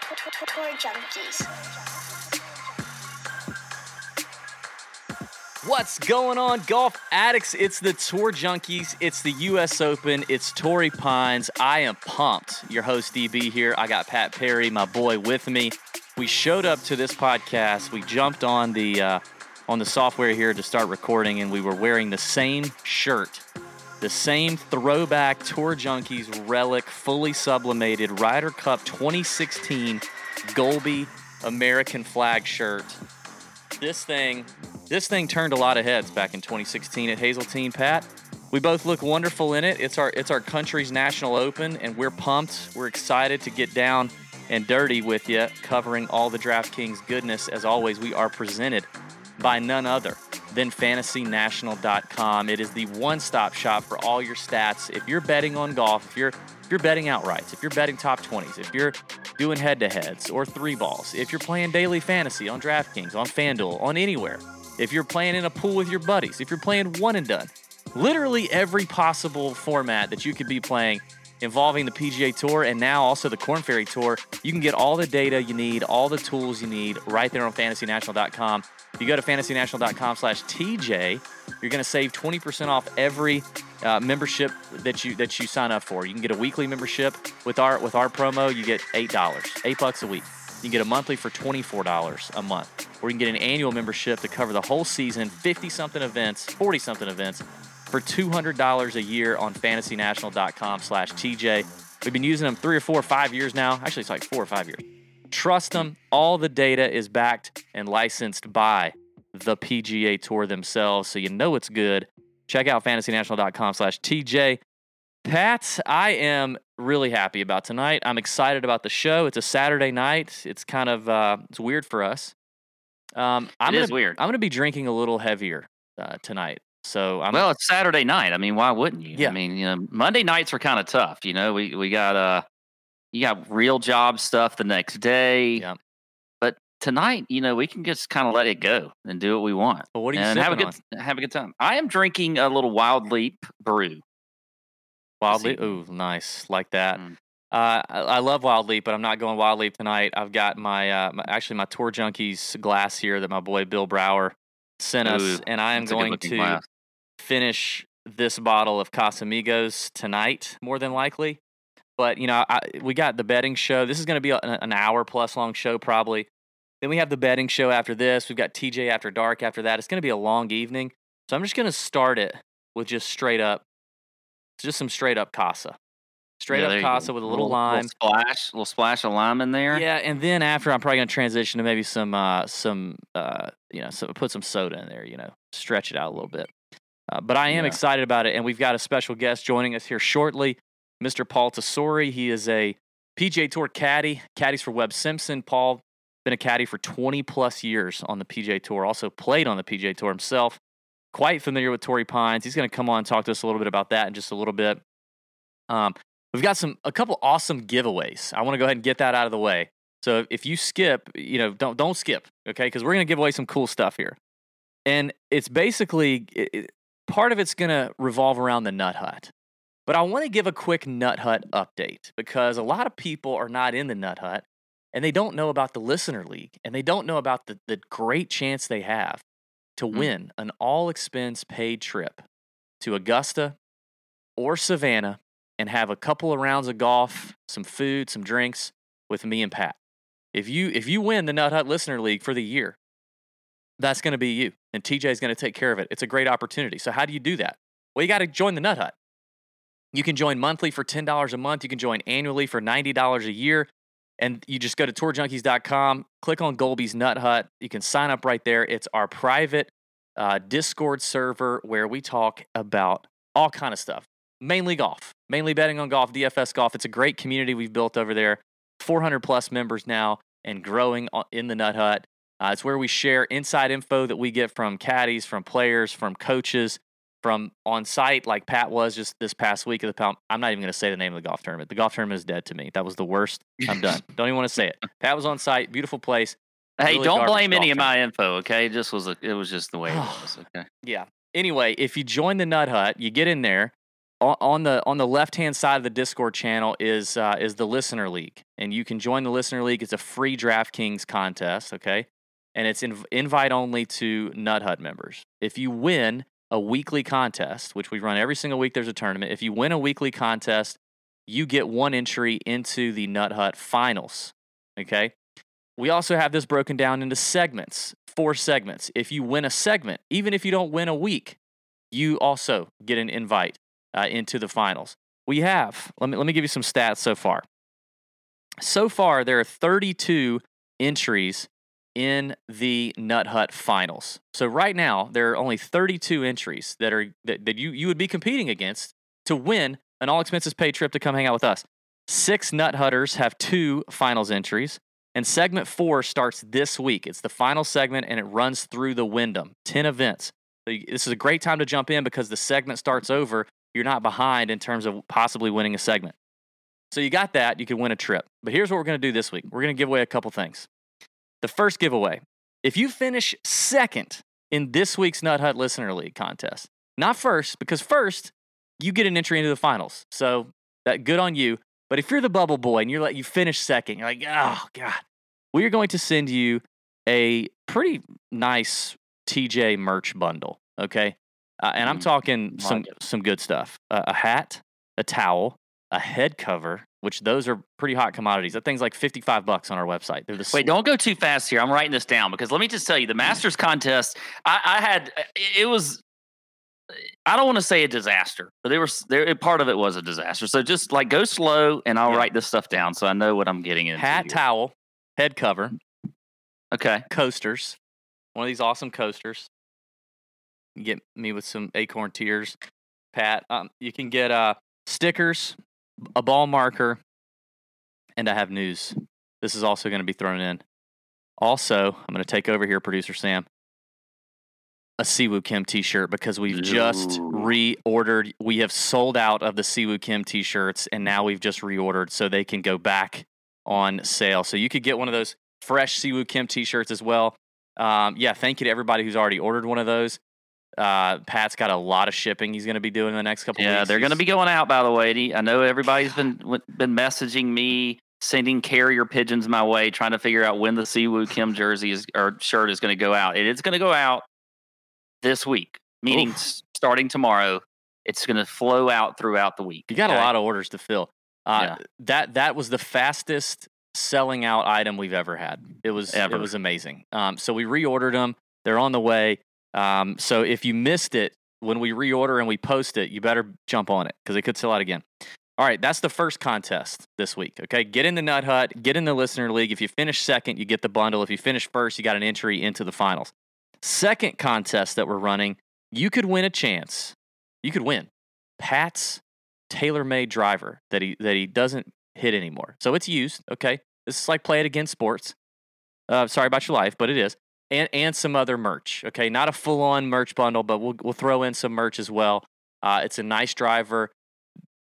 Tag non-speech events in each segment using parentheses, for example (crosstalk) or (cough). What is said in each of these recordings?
Tour Junkies. What's going on, golf addicts? It's the Tour Junkies. It's the U.S. Open. It's Torrey Pines. I am pumped. Your host DB here. I got Pat Perry, my boy, with me. We showed up to this podcast. We jumped on the uh, on the software here to start recording, and we were wearing the same shirt, the same throwback Tour Junkies relic, fully sublimated Ryder Cup 2016 Golby American flag shirt. This thing, this thing turned a lot of heads back in 2016 at Hazeltine. Pat, we both look wonderful in it. It's our it's our country's national open, and we're pumped. We're excited to get down and dirty with you, covering all the DraftKings goodness. As always, we are presented by none other than FantasyNational.com. It is the one-stop shop for all your stats. If you're betting on golf, if you're if you're betting outrights, if you're betting top 20s, if you're doing head-to-heads or three balls, if you're playing daily fantasy on DraftKings, on FanDuel, on anywhere, if you're playing in a pool with your buddies, if you're playing one and done, literally every possible format that you could be playing involving the PGA Tour and now also the Korn Ferry Tour. You can get all the data you need, all the tools you need right there on fantasynational.com. You go to fantasynational.com slash TJ, you're going to save 20% off every uh, membership that you that you sign up for. You can get a weekly membership with our with our promo. You get eight dollars, eight bucks a week. You can get a monthly for twenty four dollars a month, or you can get an annual membership to cover the whole season, fifty something events, forty something events, for two hundred dollars a year on FantasyNational.com/slash TJ. We've been using them three or four or five years now. Actually, it's like four or five years. Trust them. All the data is backed and licensed by the PGA Tour themselves, so you know it's good. Check out FantasyNational.com/TJ. Pat, I am really happy about tonight. I'm excited about the show. It's a Saturday night. It's kind of uh, it's weird for us. Um, I'm It gonna, is weird. I'm going to be drinking a little heavier uh, tonight. So I'm well, it's Saturday night. I mean, why wouldn't you? Yeah. I mean, you know, Monday nights are kind of tough. You know, we we got uh, you got real job stuff the next day. Yeah. But tonight, you know, we can just kind of let it go and do what we want. Well, what are you and have a good have a good time. I am drinking a little Wild Leap brew. Wildly. evening. Ooh, nice. Like that. Mm. Uh, I, I love Wild Leap, but I'm not going Wild Leap tonight. I've got my, uh, my actually my Tour Junkies glass here that my boy Bill Brower sent us, Ooh, and I am going to glass. finish this bottle of Casamigos tonight, more than likely. But you know, I, we got the betting show. This is going to be a, an hour plus long show, probably. Then we have the betting show after this. We've got TJ after dark after that. It's going to be a long evening, so I'm just going to start it with just straight up, just some straight up Casa, straight Yeah, up. Casa with a little lime. splash, a little splash of lime in there. Yeah, and then after I'm probably gonna transition to maybe some uh some uh you know so put some soda in there, you know, stretch it out a little bit. Uh, but I am Yeah. excited about it, and we've got a special guest joining us here shortly, Mr. Paul Tesori. He is a PGA Tour caddy, caddies for Webb Simpson. Paul been a caddy for 20 plus years on the PGA Tour. Also played on the PGA Tour himself. Quite familiar with Torrey Pines. He's going to come on and talk to us a little bit about that in just a little bit. Um, we've got some a couple awesome giveaways. I want to go ahead and get that out of the way. So if you skip, you know, don't don't skip, okay? Because we're gonna give away some cool stuff here, and it's basically it, part of it's gonna revolve around the Nut Hut. But I want to give a quick Nut Hut update because a lot of people are not in the Nut Hut and they don't know about the Listener League and they don't know about the, the great chance they have to Mm. win an all expense paid trip to Augusta or Savannah and have a couple of rounds of golf, some food, some drinks with me and Pat. If you if you win the Nut Hut Listener League for the year, that's going to be you, and TJ is going to take care of it. It's a great opportunity. So how do you do that? Well, you got to join the Nut Hut. You can join monthly for ten dollars a month. You can join annually for ninety dollars a year, and you just go to tourjunkies.com, click on Golby's Nut Hut. You can sign up right there. It's our private uh, Discord server where we talk about all kind of stuff, mainly golf, mainly betting on golf, DFS golf. It's a great community we've built over there. 400 plus members now and growing in the Nut Hut. Uh, it's where we share inside info that we get from caddies, from players, from coaches, from on site, like Pat was just this past week of the Palm. I'm not even going to say the name of the golf tournament. The golf tournament is dead to me. That was the worst. I'm done. (laughs) Don't even want to say it. Pat was on site. Beautiful place. Hey, Really don't blame any golf of my info, okay? It just was a, it was just the way it (sighs) was, okay? Yeah. Anyway, if you join the Nut Hut, you get in there. o- on the on the left hand side of the Discord channel is uh, is the listener league, and you can join the listener league. It's a free DraftKings contest, okay, and it's inv- invite only to Nut Hut members. If you win a weekly contest, which we run every single week, there's a tournament. If you win a weekly contest, you get one entry into the Nut Hut finals, okay. We also have this broken down into segments, four segments. If you win a segment, even if you don't win a week, you also get an invite uh, into the finals. We have, let me, let me give you some stats so far. So far, there are 32 entries in the Nut Hut finals. So right now, there are only 32 entries that are that, that you, you would be competing against to win an all expenses paid trip to come hang out with us. Six Nut Hutters have two finals entries. And segment four starts this week. It's the final segment and it runs through the Wyndham. 10 events. So this is a great time to jump in because the segment starts over. You're not behind in terms of possibly winning a segment. So you got that. You can win a trip. But here's what we're going to do this week we're going to give away a couple things. The first giveaway if you finish second in this week's Nut Hut Listener League contest, not first, because first you get an entry into the finals. So that good on you. But if you're the bubble boy and you're like you finish second, you're like, oh god, we are going to send you a pretty nice TJ merch bundle. Okay, uh, and I'm Mm, talking some some good stuff: uh, a hat, a towel, a head cover, which those are pretty hot commodities. That thing's like 55 bucks on our website. They're the Wait, don't go too fast here. I'm writing this down because let me just tell you, the Masters contest, I, I had it it was. I don't want to say a disaster, but there was there part of it was a disaster. So just like go slow, and I'll Yeah. write this stuff down so I know what I'm getting into. hat, here. towel, head cover, Okay. coasters. One of these awesome coasters. You get me with some acorn tears, Pat. Um, you can get uh, stickers, a ball marker, and I have news. This is also going to be thrown in. Also, I'm going to take over here, producer Sam. A Siwoo Kim T-shirt because we've just reordered. We have sold out of the Siwoo Kim T-shirts, and now we've just reordered so they can go back on sale. So you could get one of those fresh Siwoo Kim T-shirts as well. Um, yeah, thank you to everybody who's already ordered one of those. Uh, Pat's got a lot of shipping he's going to be doing in the next couple Yeah, weeks. they're going to be going out. By the way, I know everybody's been been messaging me, sending carrier pigeons my way, trying to figure out when the Siwoo Kim jersey is or shirt is going to go out. It is going to go out this week, meaning Oof. starting tomorrow. It's going to flow out throughout the week. You got a lot of orders to fill. Uh, Yeah. That that was the fastest selling out item we've ever had. It was Ever. it was amazing. Um, so we reordered them. They're on the way. Um, so if you missed it when we reorder and we post it, you better jump on it because it could sell out again. All right, that's the first contest this week. Okay, get in the Nut Hut, get in the Listener League. If you finish second, you get the bundle. If you finish first, you got an entry into the finals. Second contest that we're running, you could win a chance. You could win Pat's tailor-made driver that he that he doesn't hit anymore. So it's used. Okay, this is like play it against sports. Uh, sorry about your life, but it is. And and some other merch. Okay, not a full-on merch bundle, but we'll we'll throw in some merch as well. Uh, it's a nice driver.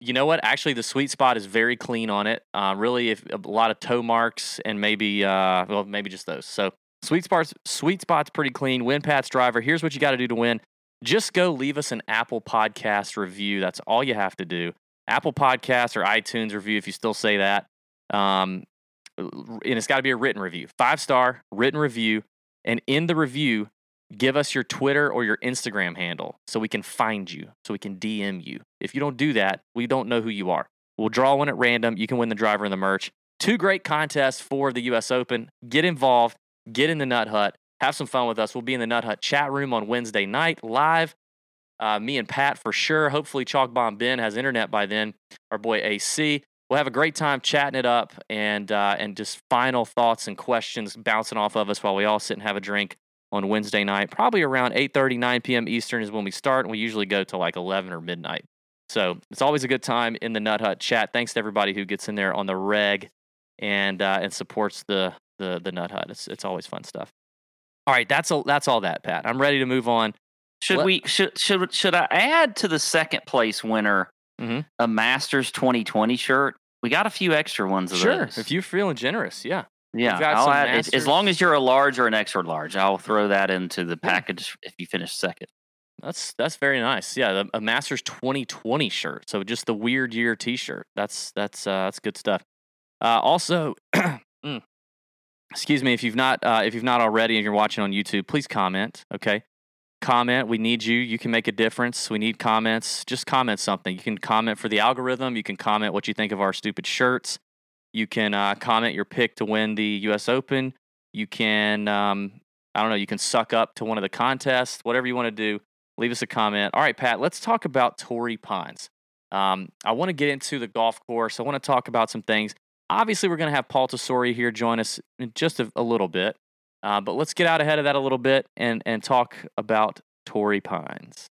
You know what? Actually, the sweet spot is very clean on it. Uh, really, if a lot of toe marks and maybe uh, well, maybe just those. So sweet spots, sweet spot's pretty clean. Win Pat's driver. Here's what you got to do to win. Just go leave us an Apple Podcast review. That's all you have to do. Apple Podcast or iTunes review, if you still say that. Um, and it's got to be a written review, five star written review. And in the review, give us your Twitter or your Instagram handle so we can find you, so we can DM you. If you don't do that, we don't know who you are. We'll draw one at random. You can win the driver and the merch. Two great contests for the US Open. Get involved, get in the Nut Hut, have some fun with us. We'll be in the Nut Hut chat room on Wednesday night live. Uh, me and Pat for sure. Hopefully, Chalk Bomb Ben has internet by then. Our boy AC. We'll have a great time chatting it up and uh, and just final thoughts and questions bouncing off of us while we all sit and have a drink on Wednesday night. Probably around 8:30, 9 p.m. Eastern is when we start, and we usually go to like 11 or midnight. So it's always a good time in the Nut Hut chat. Thanks to everybody who gets in there on the reg and uh, and supports the the the Nut Hut. It's it's always fun stuff. All right, that's all. That's all that, Pat. I'm ready to move on. Should Let- we should should should I add to the second place winner Mhm. a Masters 2020 shirt? We got a few extra ones of Sure, those. if you're feeling generous, yeah. yeah, add, as- as long as you're a large or an extra large, I'll throw that into the package if you finish second. That's that's very nice. Yeah, the, a Masters 2020 shirt. So just the weird year T-shirt. That's that's uh, that's good stuff. Uh, also, (clears throat) mm, excuse me if you've not uh, if you've not already and you're watching on YouTube, please comment. Okay, comment. We need you. You can make a difference. We need comments. Just comment something. You can comment for the algorithm. You can comment what you think of our stupid shirts. You can uh, comment your pick to win the U.S. Open. You can um, I don't know. You can suck up to one of the contests. Whatever you want to do leave us a comment. All right, Pat, let's talk about Torrey Pines. Um, I want to get into the golf course. I want to talk about some things. Obviously, we're going to have Paul Tesori here join us in just a, a little bit, uh, but let's get out ahead of that a little bit and and talk about Torrey Pines.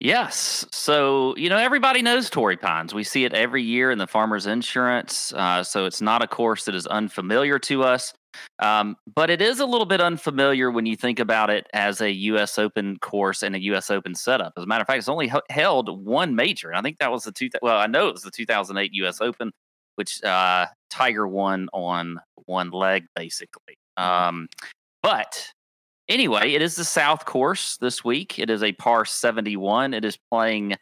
Yes. So, you know, everybody knows Torrey Pines. We see it every year in the Farmers Insurance. Uh, so it's not a course that is unfamiliar to us. Um, but it is a little bit unfamiliar when you think about it as a U.S. Open course and a U.S. Open setup. As a matter of fact, it's only h- held one major. And I think that was the two. Well, I know it was the 2008 U.S. Open, which uh, Tiger won on one leg, basically. Mm-hmm. Um, but anyway, it is the South Course this week. It is a par 71. It is playing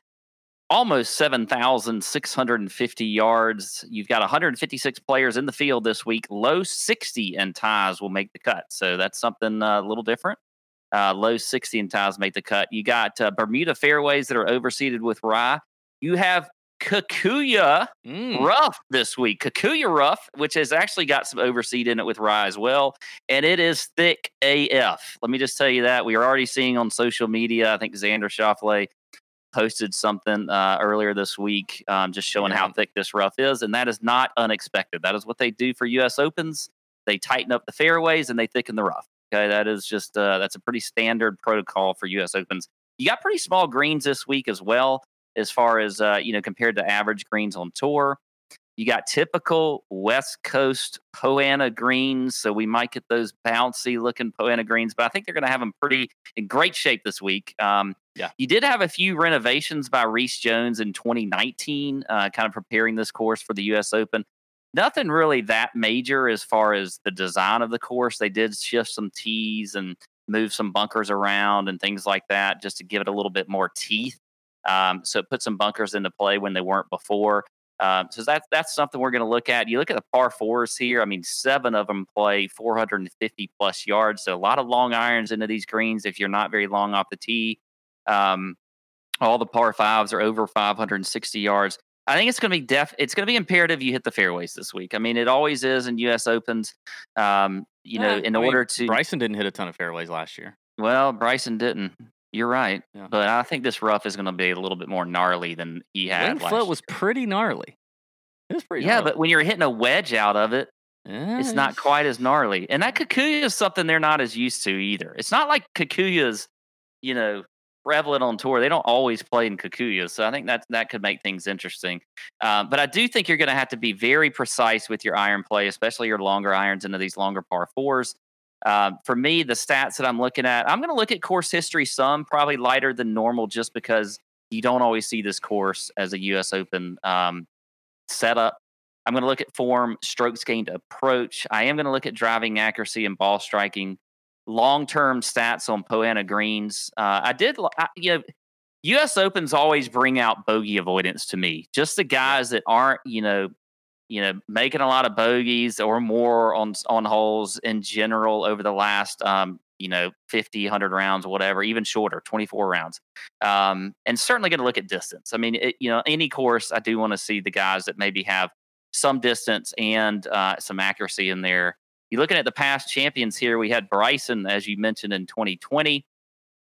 almost 7,650 yards. You've got 156 players in the field this week. Low 60 and ties will make the cut. So that's something uh, a little different. Uh, low 60 and ties make the cut. You got uh, Bermuda fairways that are overseeded with rye. You have Kikuyu mm. Rough this week. Kikuyu Rough, which has actually got some overseed in it with rye as well. And it is thick AF. Let me just tell you that. We are already seeing on social media, I think Xander Schauffele posted something uh, earlier this week, um, just showing yeah. how thick this rough is, and that is not unexpected. That is what they do for U.S. Opens. They tighten up the fairways and they thicken the rough. Okay, that is just uh, that's a pretty standard protocol for U.S. Opens. You got pretty small greens this week as well, as far as uh, you know compared to average greens on tour. You got typical West Coast Poa annua greens, so we might get those bouncy looking Poa annua greens, but I think they're going to have them pretty in great shape this week. Um, yeah, you did have a few renovations by Rees Jones in 2019, uh, kind of preparing this course for the U.S. Open. Nothing really that major as far as the design of the course. They did shift some tees and move some bunkers around and things like that, just to give it a little bit more teeth. Um, so it put some bunkers into play when they weren't before. Um, so that's that's something we're going to look at. You look at the par fours here. I mean, seven of them play 450 plus yards. So a lot of long irons into these greens if you're not very long off the tee. Um, all the par fives are over 560 yards. I think it's going to be def. It's going to be imperative you hit the fairways this week. I mean, it always is in U.S. Opens. Um, you know, in I order mean, to Bryson didn't hit a ton of fairways last year. Well, Bryson didn't. You're right, yeah. but I think this rough is going to be a little bit more gnarly than he had. Winged Foot was pretty gnarly. It was pretty. Yeah, gnarly. but when you're hitting a wedge out of it, yeah, it's not quite as gnarly. And that Kikuyu is something they're not as used to either. It's not like Kikuyu's, you know, prevalent on tour. They don't always play in Kikuyu, so I think that that could make things interesting. Um, but I do think you're going to have to be very precise with your iron play, especially your longer irons into these longer par fours. Um, for me, the stats that I'm looking at, I'm going to look at course history some, probably lighter than normal, just because you don't always see this course as a U.S. Open um, setup. I'm going to look at form, strokes gained approach. I am going to look at driving accuracy and ball striking. Long term stats on Poa annua greens. Uh, I did, I, you know, U.S. Opens always bring out bogey avoidance to me. Just the guys that aren't, you know, you know, making a lot of bogeys or more on on holes in general over the last um, you know 50 100 rounds whatever even shorter 24 rounds. Um, and certainly going to look at distance. I mean it, you know any course i do want to see the guys that maybe have some distance and uh, some accuracy in there. You're looking at the past champions here we had bryson as you mentioned in 2020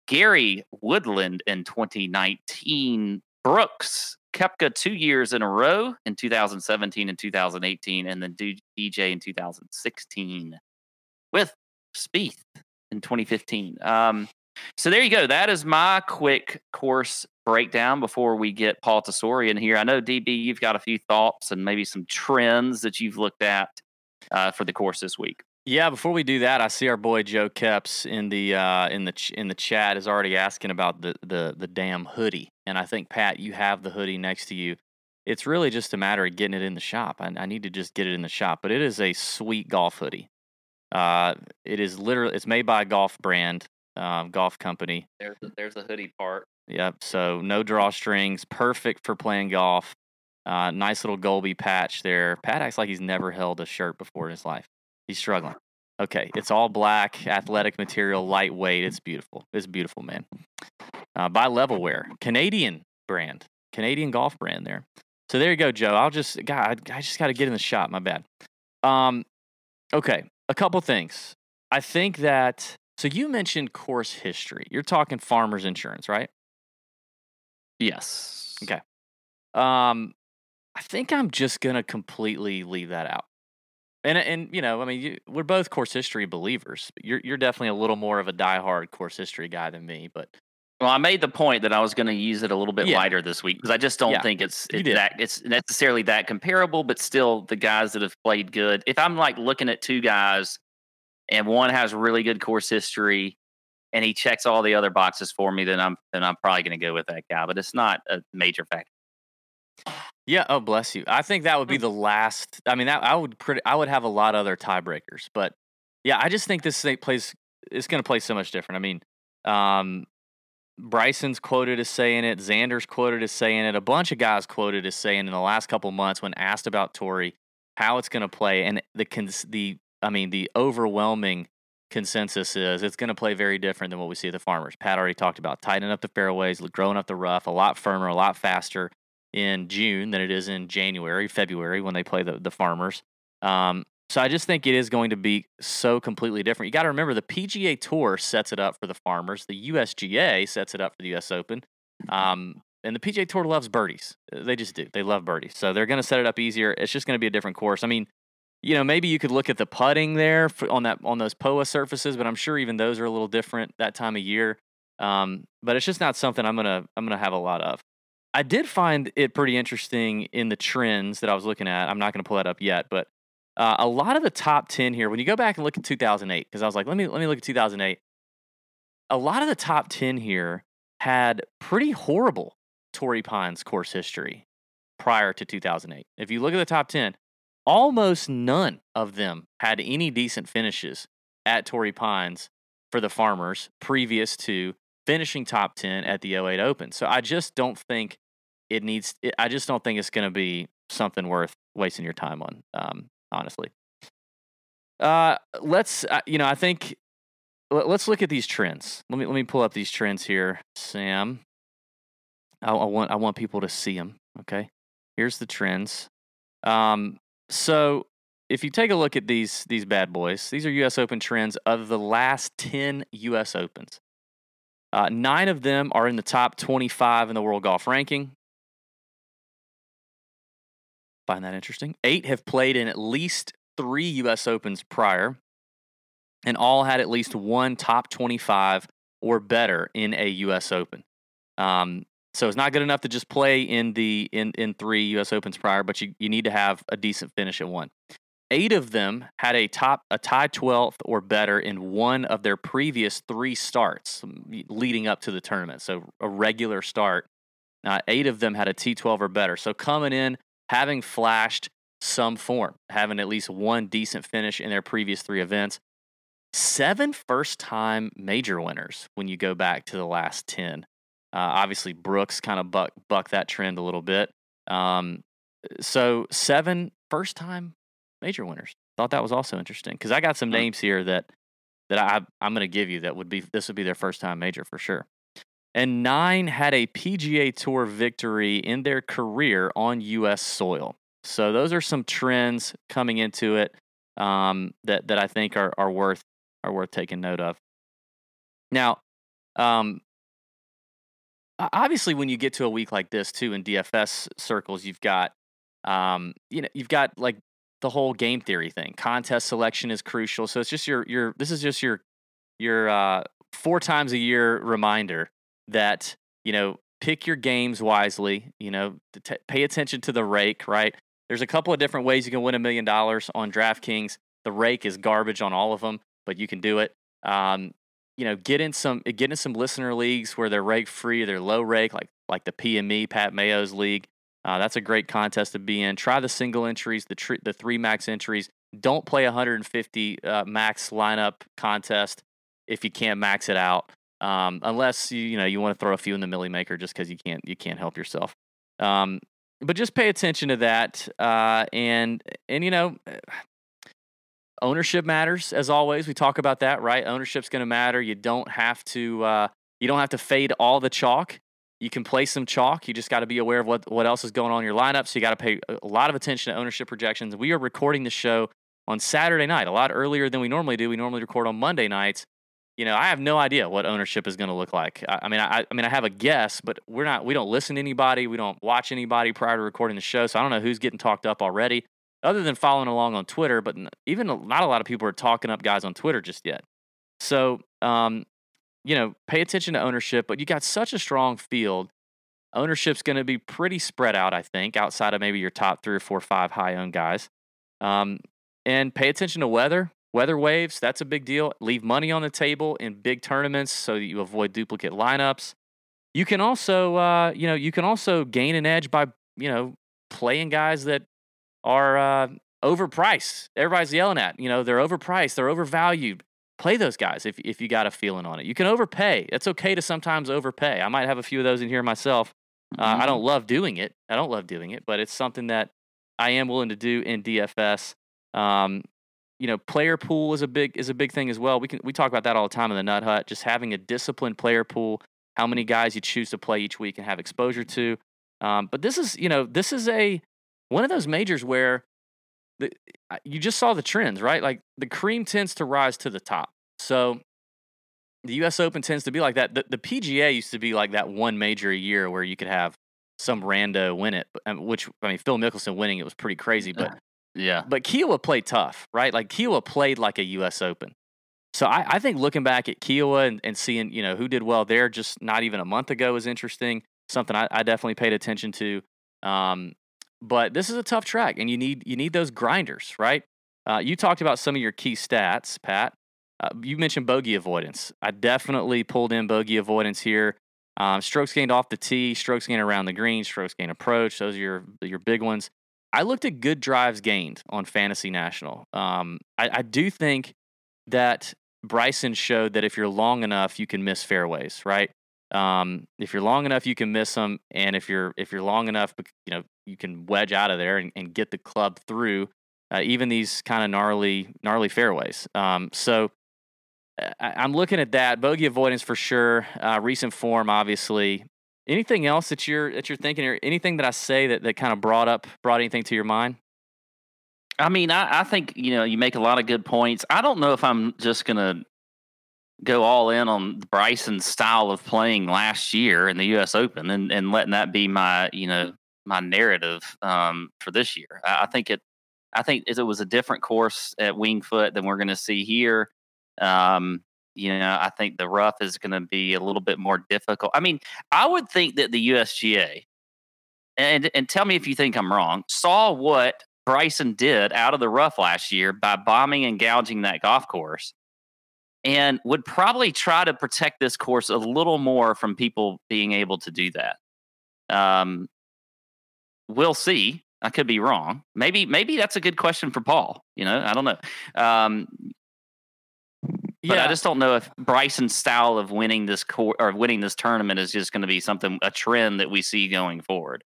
gary woodland in 2019 brooks Koepka two years in a row in 2017 and 2018, and then DJ in 2016 with Spieth in 2015. Um, so there you go. That is my quick course breakdown before we get Paul Tesori in here. I know DB, you've got a few thoughts and maybe some trends that you've looked at uh, for the course this week. Yeah, before we do that, I see our boy Joe Keps in the uh, in the ch- in the chat is already asking about the the the damn hoodie, and I think Pat, you have the hoodie next to you. It's really just a matter of getting it in the shop. I, I need to just get it in the shop, but it is a sweet golf hoodie. Uh, it is literally it's made by a golf brand. um, Golf Company. There's the, there's the hoodie part. Yep. So no drawstrings, perfect for playing golf. Uh, nice little Golby patch there. Pat acts like he's never held a shirt before in his life. He's struggling. Okay, it's all black, athletic material, lightweight. It's beautiful. It's beautiful, man. Uh, by Levelwear, Canadian brand, Canadian golf brand there. So there you go, Joe. I'll just, God, I just got to get in the shot. My bad. Um, okay, a couple things. I think that. So you mentioned course history. You're talking farmers insurance, right? Yes. Okay. Um, I think I'm just gonna completely leave that out. And and you know, I mean, you, we're both course history believers. You're you're definitely a little more of a diehard course history guy than me, but Well, I made the point that I was going to use it a little bit Yeah. lighter this week because I just don't Yeah, think it's, it's that it's necessarily that comparable, but still the guys that have played good. If I'm like looking at two guys and one has really good course history and he checks all the other boxes for me, then I'm then I'm probably going to go with that guy. But it's not a major factor. Yeah. Oh, bless you. I think that would be the last. I mean, that I would pretty. I would have a lot of other tiebreakers, but yeah, I just think this thing plays. It's going to play so much different. I mean, um, Bryson's quoted as saying it. Xander's quoted as saying it. A bunch of guys quoted as saying in the last couple months when asked about Torrey how it's going to play, and the cons- the I mean the overwhelming consensus is it's going to play very different than what we see at the Farmers. Pat already talked about tightening up the fairways, growing up the rough, a lot firmer, a lot faster in June than it is in January, February when they play the the Farmers. Um, so I just think it is going to be so completely different. You got to remember the PGA Tour sets it up for the Farmers. The USGA sets it up for the US Open. Um, and the PGA Tour loves birdies. Uh, They just do. They love birdies. So they're going to set it up easier. It's just going to be a different course. I mean, you know, maybe you could look at the putting there on that on those POA surfaces, but I'm sure even those are a little different that time of year. Um, but it's just not something I'm gonna I'm gonna have a lot of. I did find it pretty interesting in the trends that I was looking at. I'm not gonna pull that up yet, but uh, a lot of the top ten here. When you go back and look at 2008, because I was like, let me let me look at 2008. A lot of the top ten here had pretty horrible Torrey Pines course history prior to 2008. If you look at the top 10, almost none of them had any decent finishes at Torrey Pines for the Farmers previous to finishing top 10 at the 08 Open. So I just don't think it needs, it, I just don't think it's going to be something worth wasting your time on, um, honestly. Uh, let's, uh, you know, I think let, us look at these trends. Let me let me pull up these trends here, Sam. I, I want I want people to see them. Okay, here's the trends. Um, so if you take a look at these these bad boys, these are U.S. Open trends of the last ten U.S. Opens. Uh, nine of them are in the top 25 in the world golf ranking. Find that interesting. Eight have played in at least three U.S. Opens prior, and all had at least one top 25 or better in a U.S. Open. Um, so it's not good enough to just play in the in in three U.S. Opens prior, but you, you need to have a decent finish at one. Eight of them had a top a tie 12th or better in one of their previous three starts leading up to the tournament. So a regular start. Uh, eight of them had a T12 or better. So coming in, having flashed some form, having at least one decent finish in their previous three events. Seven first time major winners when you go back to the last 10. Uh, obviously, Brooks kind of buck, buck that trend a little bit. Um, so, seven first time major winners. Thought that was also interesting because I got some names here that that I I'm going to give you that would be this would be their first time major for sure. And nine had a PGA Tour victory in their career on U.S. soil. So those are some trends coming into it um, that that I think are are worth are worth taking note of. Now, um, obviously, when you get to a week like this too in DFS circles, you've got um, you know you've got like the whole game theory thing. Contest selection is crucial. So it's just your your this is just your your uh, four times a year reminder that you know pick your games wisely. You know, t- pay attention to the rake. Right. There's a couple of different ways you can win a million dollars on DraftKings. The rake is garbage on all of them, but you can do it. Um, you know, get in some get in some listener leagues where they're rake free, they're low rake, like like the PME Pat Mayo's league. Uh, that's a great contest to be in. Try the single entries, the tr- the three max entries. Don't play 150 uh, max lineup contest. if you can't max it out, um, unless you you know you want to throw a few in the milli maker just because you can't you can't help yourself. Um, but just pay attention to that, uh, and and you know. Ownership matters as always. We talk about that, right? Ownership's going to matter. You don't have to uh, you don't have to fade all the chalk. You can play some chalk. You just got to be aware of what, what else is going on in your lineup. So you got to pay a lot of attention to ownership projections. We are recording the show on Saturday night, a lot earlier than we normally do. We normally record on Monday nights. You know, I have no idea what ownership is going to look like. I, I mean, I, I mean, I have a guess, but we're not. We don't listen to anybody. We don't watch anybody prior to recording the show. So I don't know who's getting talked up already, other than following along on Twitter. But even not a lot of people are talking up guys on Twitter just yet. So, um, you know, pay attention to ownership. But you got such a strong field Ownership's going to be pretty spread out, I think, outside of maybe your top three or four, or five high owned guys. Um, and pay attention to weather. Weather waves, that's a big deal. Leave money on the table in big tournaments so that you avoid duplicate lineups. You can also, uh, you know, you can also gain an edge by, you know, playing guys that are uh, overpriced. Everybody's yelling at, you know, they're overpriced, they're overvalued. Play those guys if if you got a feeling on it. You can overpay. It's okay to sometimes overpay. I might have a few of those in here myself. Uh, I Mm-hmm. don't love doing it. I don't love doing it, but it's something that I am willing to do in DFS. Um, you know, player pool is a big is a big thing as well. We can we talk about that all the time in the Nut Hut. Just having a disciplined player pool, how many guys you choose to play each week and have exposure to. Um, but this is you know this is a one of those majors where the you just saw the trends right. Like the cream tends to rise to the top. So the U.S. Open tends to be like that. The, the PGA used to be like that one major a year where you could have some rando win it, um, which I mean Phil Mickelson winning it was pretty crazy, but Yeah. but Kiawah played tough, right? Like Kiawah played like a U.S. Open. So I, I think looking back at Kiawah and, and seeing you know who did well there just not even a month ago is interesting. Something I, I definitely paid attention to. Um, but this is a tough track, and you need you need those grinders, right? Uh, you talked about some of your key stats, Pat. Uh, you mentioned bogey avoidance. I definitely pulled in bogey avoidance here. Um, strokes gained off the tee, strokes gained around the green, strokes gained approach. Those are your your big ones. I looked at good drives gained on Fantasy National. Um, I, I do think that Bryson showed that if you're long enough, you can miss fairways, right? Um, if you're long enough, you can miss them, and if you're if you're long enough, you know you can wedge out of there and, and get the club through uh, even these kind of gnarly gnarly fairways. Um, so uh, I, I'm looking at that bogey avoidance for sure. Uh, recent form, obviously. Anything else that you're that you're thinking, or anything that I say that, that kind of brought up brought anything to your mind? I mean, I, I think you know you make a lot of good points. I don't know if I'm just gonna go all in on Bryson's style of playing last year in the U.S. Open and, and letting that be my you know my narrative um, for this year. I, I think it. I think it was a different course at Wingfoot than we're going to see here. Um, you know, I think the rough is going to be a little bit more difficult. I mean, I would think that the USGA, and and tell me if you think I'm wrong, saw what Bryson did out of the rough last year by bombing and gouging that golf course, and would probably try to protect this course a little more from people being able to do that. Um, we'll see. I could be wrong. Maybe maybe that's a good question for Paul. You know, I don't know. Um, but I just don't know if Bryson's style of winning this cour or winning this tournament is just going to be something a trend that we see going forward.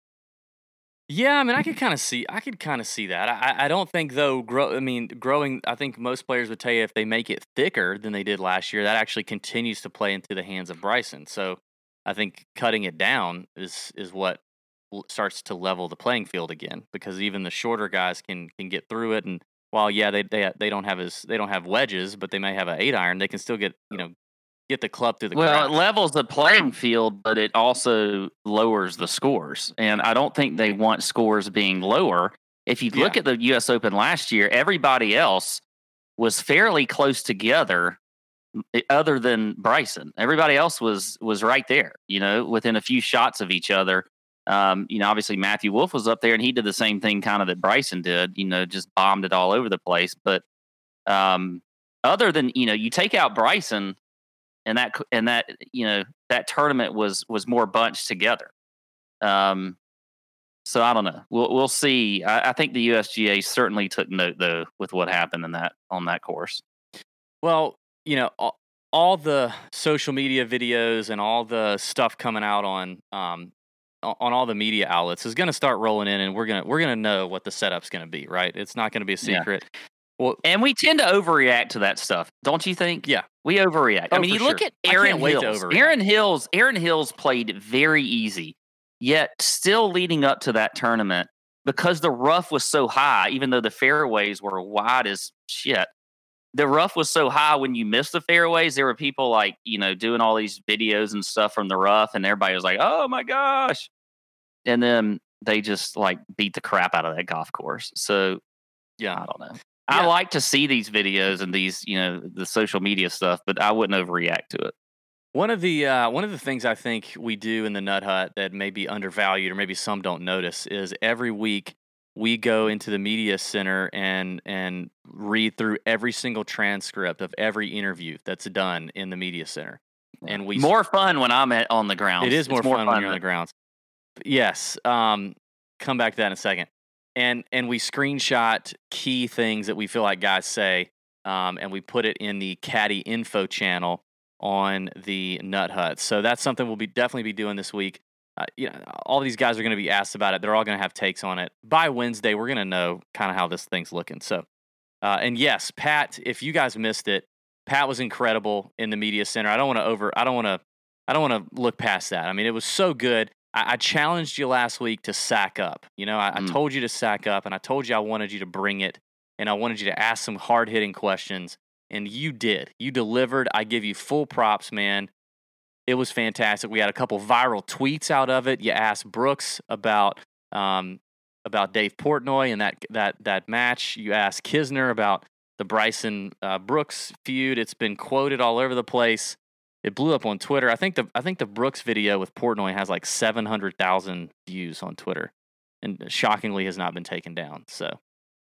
Yeah, I mean, I could kind of see, I could kind of see that. I, I don't think though. Grow, I mean, growing. I think most players would tell you if they make it thicker than they did last year, that actually continues to play into the hands of Bryson. So, I think cutting it down is is what starts to level the playing field again because even the shorter guys can can get through it. And while yeah, they they they don't have as they don't have wedges, but they may have an eight iron, they can still get you know get the club through the Well, cracks. it levels the playing field, but it also lowers the scores. And I don't think they want scores being lower. If you look Yeah. at the U.S. Open last year, everybody else was fairly close together, other than Bryson. Everybody else was was right there, you know, within a few shots of each other. Um, you know, obviously Matthew Wolff was up there, and he did the same thing kind of that Bryson did. You know, just bombed it all over the place. But um, other than you know, you take out Bryson and that and that you know that tournament was was more bunched together. Um, so I don't know. We'll we'll see. I, I think the USGA certainly took note though with what happened in that on that course. Well, you know, all, all the social media videos and all the stuff coming out on um, on all the media outlets is going to start rolling in, and we're gonna we're gonna know what the setup's going to be. Right? It's not going to be a Yeah. secret. Well, And we tend to overreact to that stuff, don't you think? Yeah. we overreact. I Oh, mean, for you look sure. at Erin Hills. Erin Hills. Erin Hills played very easy, yet still leading up to that tournament because the rough was so high. Even though the fairways were wide as shit, the rough was so high. When you missed the fairways, there were people like you know doing all these videos and stuff from the rough, and everybody was like, "Oh my gosh!" And then they just like beat the crap out of that golf course. So yeah. I don't know. Yeah. I like to see these videos and these, you know, the social media stuff, but I wouldn't overreact to it. One of the uh, one of the things I think we do in the Nut Hut that may be undervalued or maybe some don't notice is every week we go into the media center and and read through every single transcript of every interview that's done in the media center. And we more fun when I'm at on the ground. It is more, fun, when you're on the grounds. Yes. Um, come back to that in a second. And and we screenshot key things that we feel like guys say, um, and we put it in the caddy info channel on the Nut Hut. So that's something we'll be definitely be doing this week. Uh, you know, all these guys are going to be asked about it. They're all going to have takes on it. By Wednesday, we're going to know kind of how this thing's looking. So, uh, and yes, Pat, if you guys missed it, Pat was incredible in the media center. I don't want to over. I don't want to. I don't want to look past that. I mean, it was so good. I, I challenged you last week to sack up. You know, I, Mm. I told you to sack up, and I told you I wanted you to bring it, and I wanted you to ask some hard hitting questions, and you did. You delivered. I give you full props, man. It was fantastic. We had a couple viral tweets out of it. You asked Brooks about um, about Dave Portnoy and that that that match. You asked Kisner about the Bryson uh, Brooks feud. It's been quoted all over the place. It blew up on Twitter. I think the I think the Brooks video with Portnoy has like seven hundred thousand views on Twitter, and shockingly has not been taken down. So,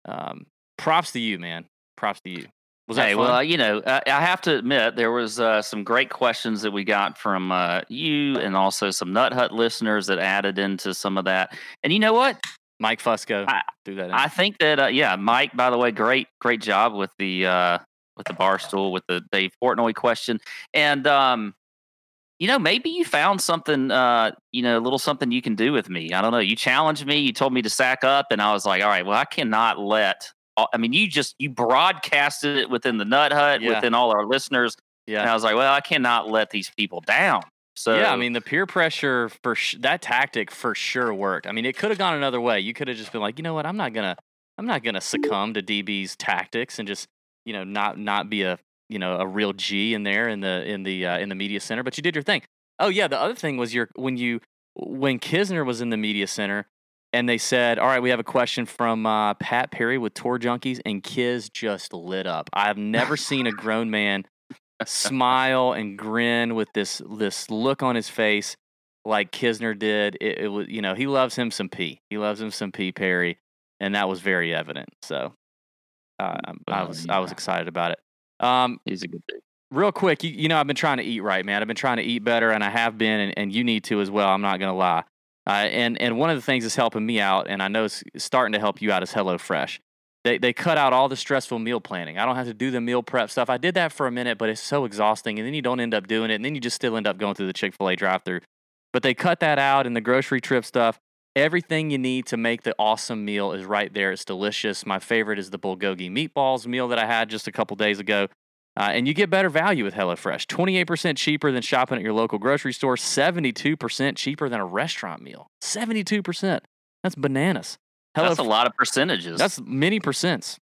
um, props to you, man. Props to you. Was hey, fun? well, you know, I, I have to admit there was uh, some great questions that we got from uh, you, and also some Nut Hut listeners that added into some of that. And you know what? Mike Fusco, I- do that. In. I think that uh, yeah, Mike. By the way, great great job with the uh, with the Barstool with the Dave Portnoy question, and um, you know maybe you found something uh, you know a little something you can do with me. I don't know. You challenged me. You told me to sack up, and I was like, all right, well, I cannot let. I mean, you just you broadcasted it within the Nut Hut, Yeah. within all our listeners, yeah. and I was like, well, I cannot let these people down. So yeah, I mean the peer pressure for sh- that tactic for sure worked. I mean, it could have gone another way. You could have just been like, you know what, I'm not gonna, I'm not gonna succumb to DB's tactics and just, you know, not not be a, you know, a real G in there in the in the uh, in the media center. But you did your thing. Oh yeah, the other thing was your when you when Kisner was in the media center and they said, all right, we have a question from uh, Pat Perry with Tour Junkies, and Kiz just lit up. I've never seen a grown man smile and grin with this this look on his face like Kisner did. It, it was you know he loves him some P. He loves him some P Perry, and that was very evident. So uh, I was I was excited about it. Um, he's a good dude. real quick, you, you know I've been trying to eat right, man. I've been trying to eat better, and I have been, and, and you need to as well. I'm not gonna lie. Uh, and and one of the things that's helping me out, and I know it's starting to help you out, is HelloFresh. They they cut out all the stressful meal planning. I don't have to do the meal prep stuff. I did that for a minute, but it's so exhausting, and then you don't end up doing it, and then you just still end up going through the Chick Fil A drive-through. But they cut that out, and the grocery trip stuff. Everything you need to make the awesome meal is right there. It's delicious. My favorite is the bulgogi meatballs meal that I had just a couple days ago. Uh, and you get better value with HelloFresh. 28% cheaper than shopping at your local grocery store, 72% cheaper than a restaurant meal. 72%. That's bananas. That's a lot of percentages. That's many percents.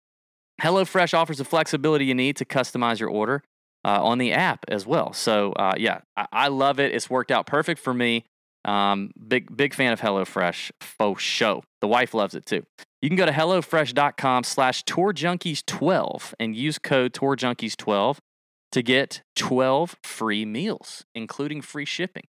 HelloFresh offers the flexibility you need to customize your order uh, on the app as well. So, uh, yeah, I, I love it. It's worked out perfect for me. Um, big big fan of HelloFresh faux show. The wife loves it too. You can go to HelloFresh.com slash TourJunkies12 and use code TourJunkies12 to get 12 free meals, including free shipping.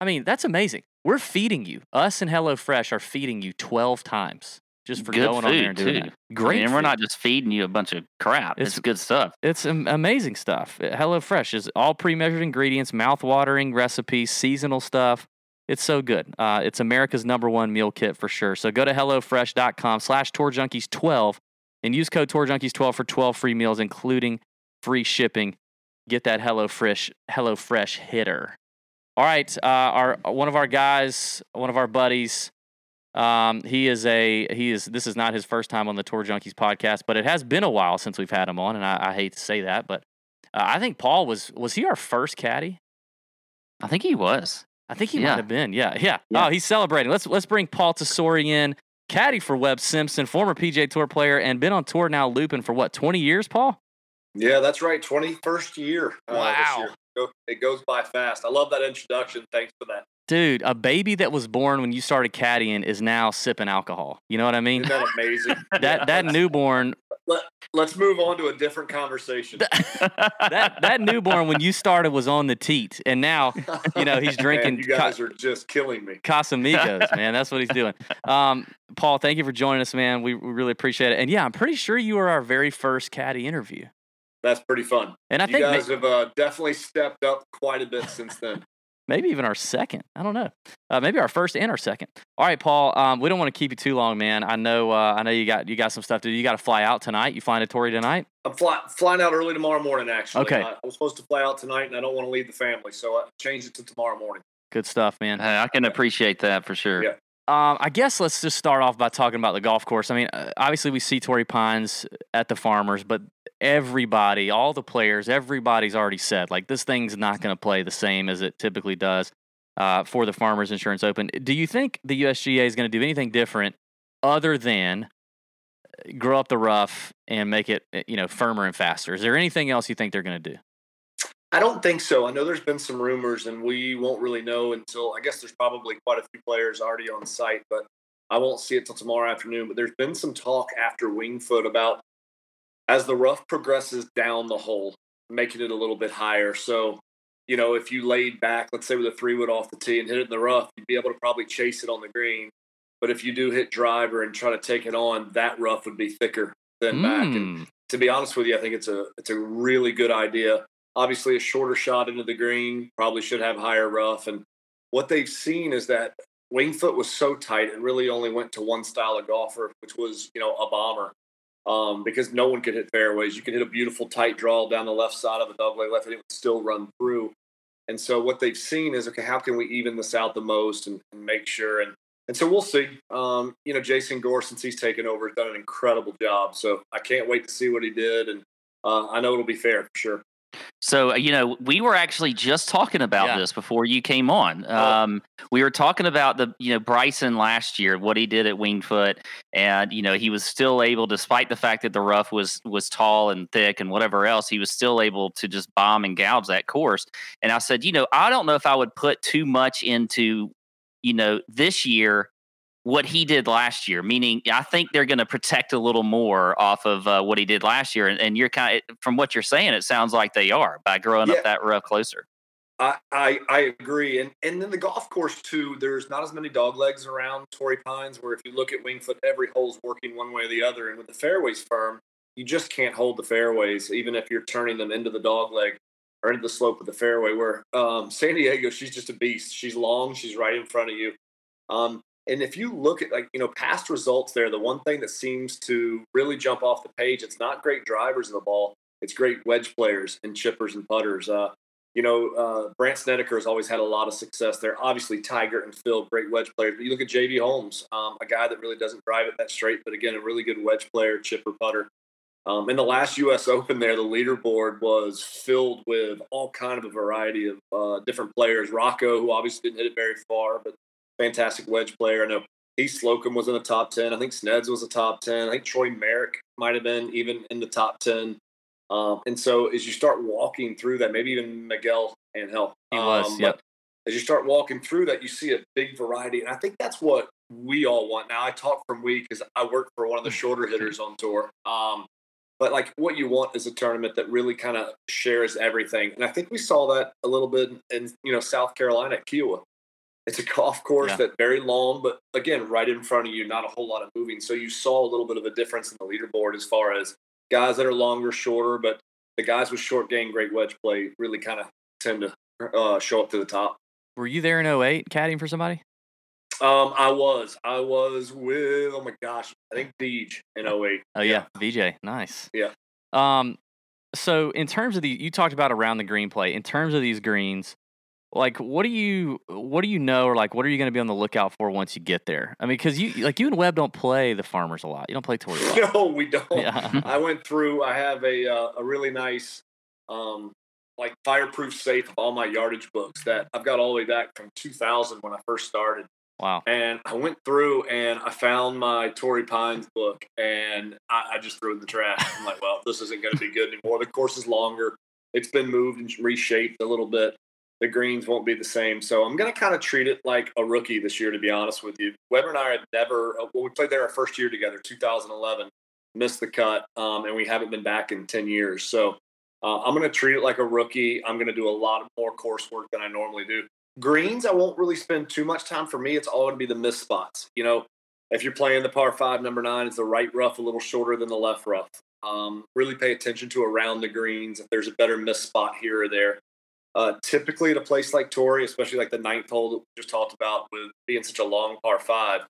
I mean, that's amazing. We're feeding you. Us and HelloFresh are feeding you 12 times just for Good going on there and doing too. that. Great. and we're not just feeding you a bunch of crap. It's, It's- good stuff. It's amazing stuff. HelloFresh is all pre-measured ingredients, mouth-watering recipes, seasonal stuff. It's so good. Uh, it's America's number one meal kit for sure. So go to HelloFresh.com slash TourJunkies12 and use code TourJunkies12 for 12 free meals, including free shipping. get that Hello Fresh Hello Fresh hitter. All right, uh, our one of our guys, one of our buddies. Um, he is a he is. This is not his first time on the Tour Junkies podcast, but it has been a while since we've had him on, and I, I hate to say that, but uh, I think Paul was was he our first caddy? I think he was. I think he Yeah. might have been. Yeah, yeah. Yeah. Oh, he's celebrating. Let's let's bring Paul Tesori in, caddy for Webb Simpson, former PGA Tour player, and been on tour now looping for what twenty years, Paul? Yeah, that's right. 21st year. uh, this Wow. year. It goes by fast. I love that introduction. Thanks for that. Dude, a baby that was born when you started caddying is now sipping alcohol. You know what I mean? Isn't that amazing? that that (laughs) newborn Let's move on to a different conversation. (laughs) that that newborn when you started was on the teat, and now you know, he's (laughs) Man, drinking you guys are just killing me. Casamigos, (laughs) man. That's what he's doing. Um, Paul, thank you for joining us, man. We, we really appreciate it. And yeah, I'm pretty sure you were our very first caddy interview. That's pretty fun. And I you think ma- guys have uh, definitely stepped up quite a bit since then. Maybe even our second. I don't know. Uh, maybe our first and our second. All right, Paul. Um, we don't want to keep you too long, man. I know. Uh, I know you got you got some stuff to do. You got to fly out tonight. You flying to Torrey tonight? I'm fly, flying out early tomorrow morning, actually. Okay. I, I was supposed to fly out tonight, and I don't want to leave the family, so I changed it to tomorrow morning. Good stuff, man. Hey, I can appreciate that for sure. Yeah. Um, I guess let's just start off by talking about the golf course. I mean, uh, obviously we see Torrey Pines at the Farmers, but everybody, all the players, everybody's already said like this thing's not going to play the same as it typically does uh, for the Farmers Insurance Open. Do you think the USGA is going to do anything different other than uh, grow up the rough and make it uh, you know firmer and faster? Is there anything else you think they're going to do? I don't think so. I know there's been some rumors, and we won't really know until I guess there's probably quite a few players already on site, but I won't see it till tomorrow afternoon. But there's been some talk after Winged Foot about as the rough progresses down the hole, making it a little bit higher. So, you know, if you laid back, let's say with a three wood off the tee and hit it in the rough, you'd be able to probably chase it on the green. But if you do hit driver and try to take it on, that rough would be thicker than back. And Mm. to be honest with you, I think it's a it's a really good idea. Obviously, a shorter shot into the green probably should have higher rough. And what they've seen is that Winged Foot was so tight, it really only went to one style of golfer, which was you know a bomber, um, because no one could hit fairways. You could hit a beautiful tight draw down the left side of a double left, and it would still run through. And so what they've seen is okay, how can we even this out the most and, and make sure and and so we'll see. Um, you know, Jason Gore, since he's taken over, has done an incredible job. So I can't wait to see what he did, and uh, I know it'll be fair for sure. So, uh, you know, we were actually just talking about Yeah. this before you came on. Oh. Um, we were talking about the, you know, Bryson last year, what he did at Winged Foot, and you know, he was still able, despite the fact that the rough was was tall and thick and whatever else, he was still able to just bomb and gouge that course. And I said, you know, I don't know if I would put too much into, you know, this year what he did last year. Meaning, I think they're going to protect a little more off of uh, what he did last year. And, and you're kind of, from what you're saying, it sounds like they are by growing Yeah. up that rough closer. I, I I agree, and and then the golf course too. There's not as many dog legs around Torrey Pines. Where if you look at Winged Foot, every hole's working one way or the other, and with the fairways firm, you just can't hold the fairways, even if you're turning them into the dog leg or into the slope of the fairway. Where um, San Diego, she's just a beast. She's long. She's right in front of you. Um, and if you look at like you know past results there, the one thing that seems to really jump off the page, it's not great drivers of the ball. It's great wedge players and chippers and putters. Uh, you know, uh, Brandt Snedeker has always had a lot of success there. Obviously, Tiger and Phil, great wedge players. But you look at JB Holmes, um, a guy that really doesn't drive it that straight, but again, a really good wedge player, chipper, putter. Um, in the last U.S. (laughs) Open, there the leaderboard was filled with all kind of a variety of uh, different players. Rocco, who obviously didn't hit it very far, but fantastic wedge player. I know Heath Slocum was in the top ten. I think Sneds was a top ten. I think Troy Merrick might have been even in the top ten. Um, and so as you start walking through that, maybe even Miguel Angel. He was, um, yep. As you start walking through that, you see a big variety, and I think that's what we all want. Now, I talk from we because I work for one of the shorter hitters on tour. Um, but like what you want is a tournament that really kind of shares everything, and I think we saw that a little bit in you know South Carolina at Kiawah. It's a golf course Yeah. that very long, but again, right in front of you, not a whole lot of moving. So you saw a little bit of a difference in the leaderboard as far as guys that are longer, shorter, but the guys with short game, great wedge play really kind of tend to uh, show up to the top. Were you there in 08 caddying for somebody? Um, I was, I was with, oh my gosh, I think Deej in 08. Oh yeah, VJ. Nice. Yeah. Um, so in terms of the, you talked about around the green play. In terms of these greens, like what do you what do you know or like what are you going to be on the lookout for once you get there? I mean, because you like you and Webb don't play the farmers a lot. You don't play Torrey. a lot. No, we don't. Yeah. (laughs) I went through. I have a uh, a really nice, um, like fireproof safe of all my yardage books that I've got all the way back from 2000 when I first started. Wow. And I went through and I found my Torrey Pines book and I, I just threw it in the trash. I'm like, well, this isn't going to be good anymore. The course is longer. It's been moved and reshaped a little bit. The greens won't be the same. So I'm going to kind of treat it like a rookie this year, to be honest with you. Weber and I had never, uh, well, we played there our first year together, 2011, missed the cut, um, and we haven't been back in 10 years. So uh, I'm going to treat it like a rookie. I'm going to do a lot more coursework than I normally do. Greens, I won't really spend too much time. For me, it's all going to be the missed spots. You know, if you're playing the par five, number nine, it's the right rough a little shorter than the left rough. Um, really pay attention to around the greens if there's a better missed spot here or there. Uh, typically, at a place like Torrey, especially like the ninth hole that we just talked about, with being such a long par five,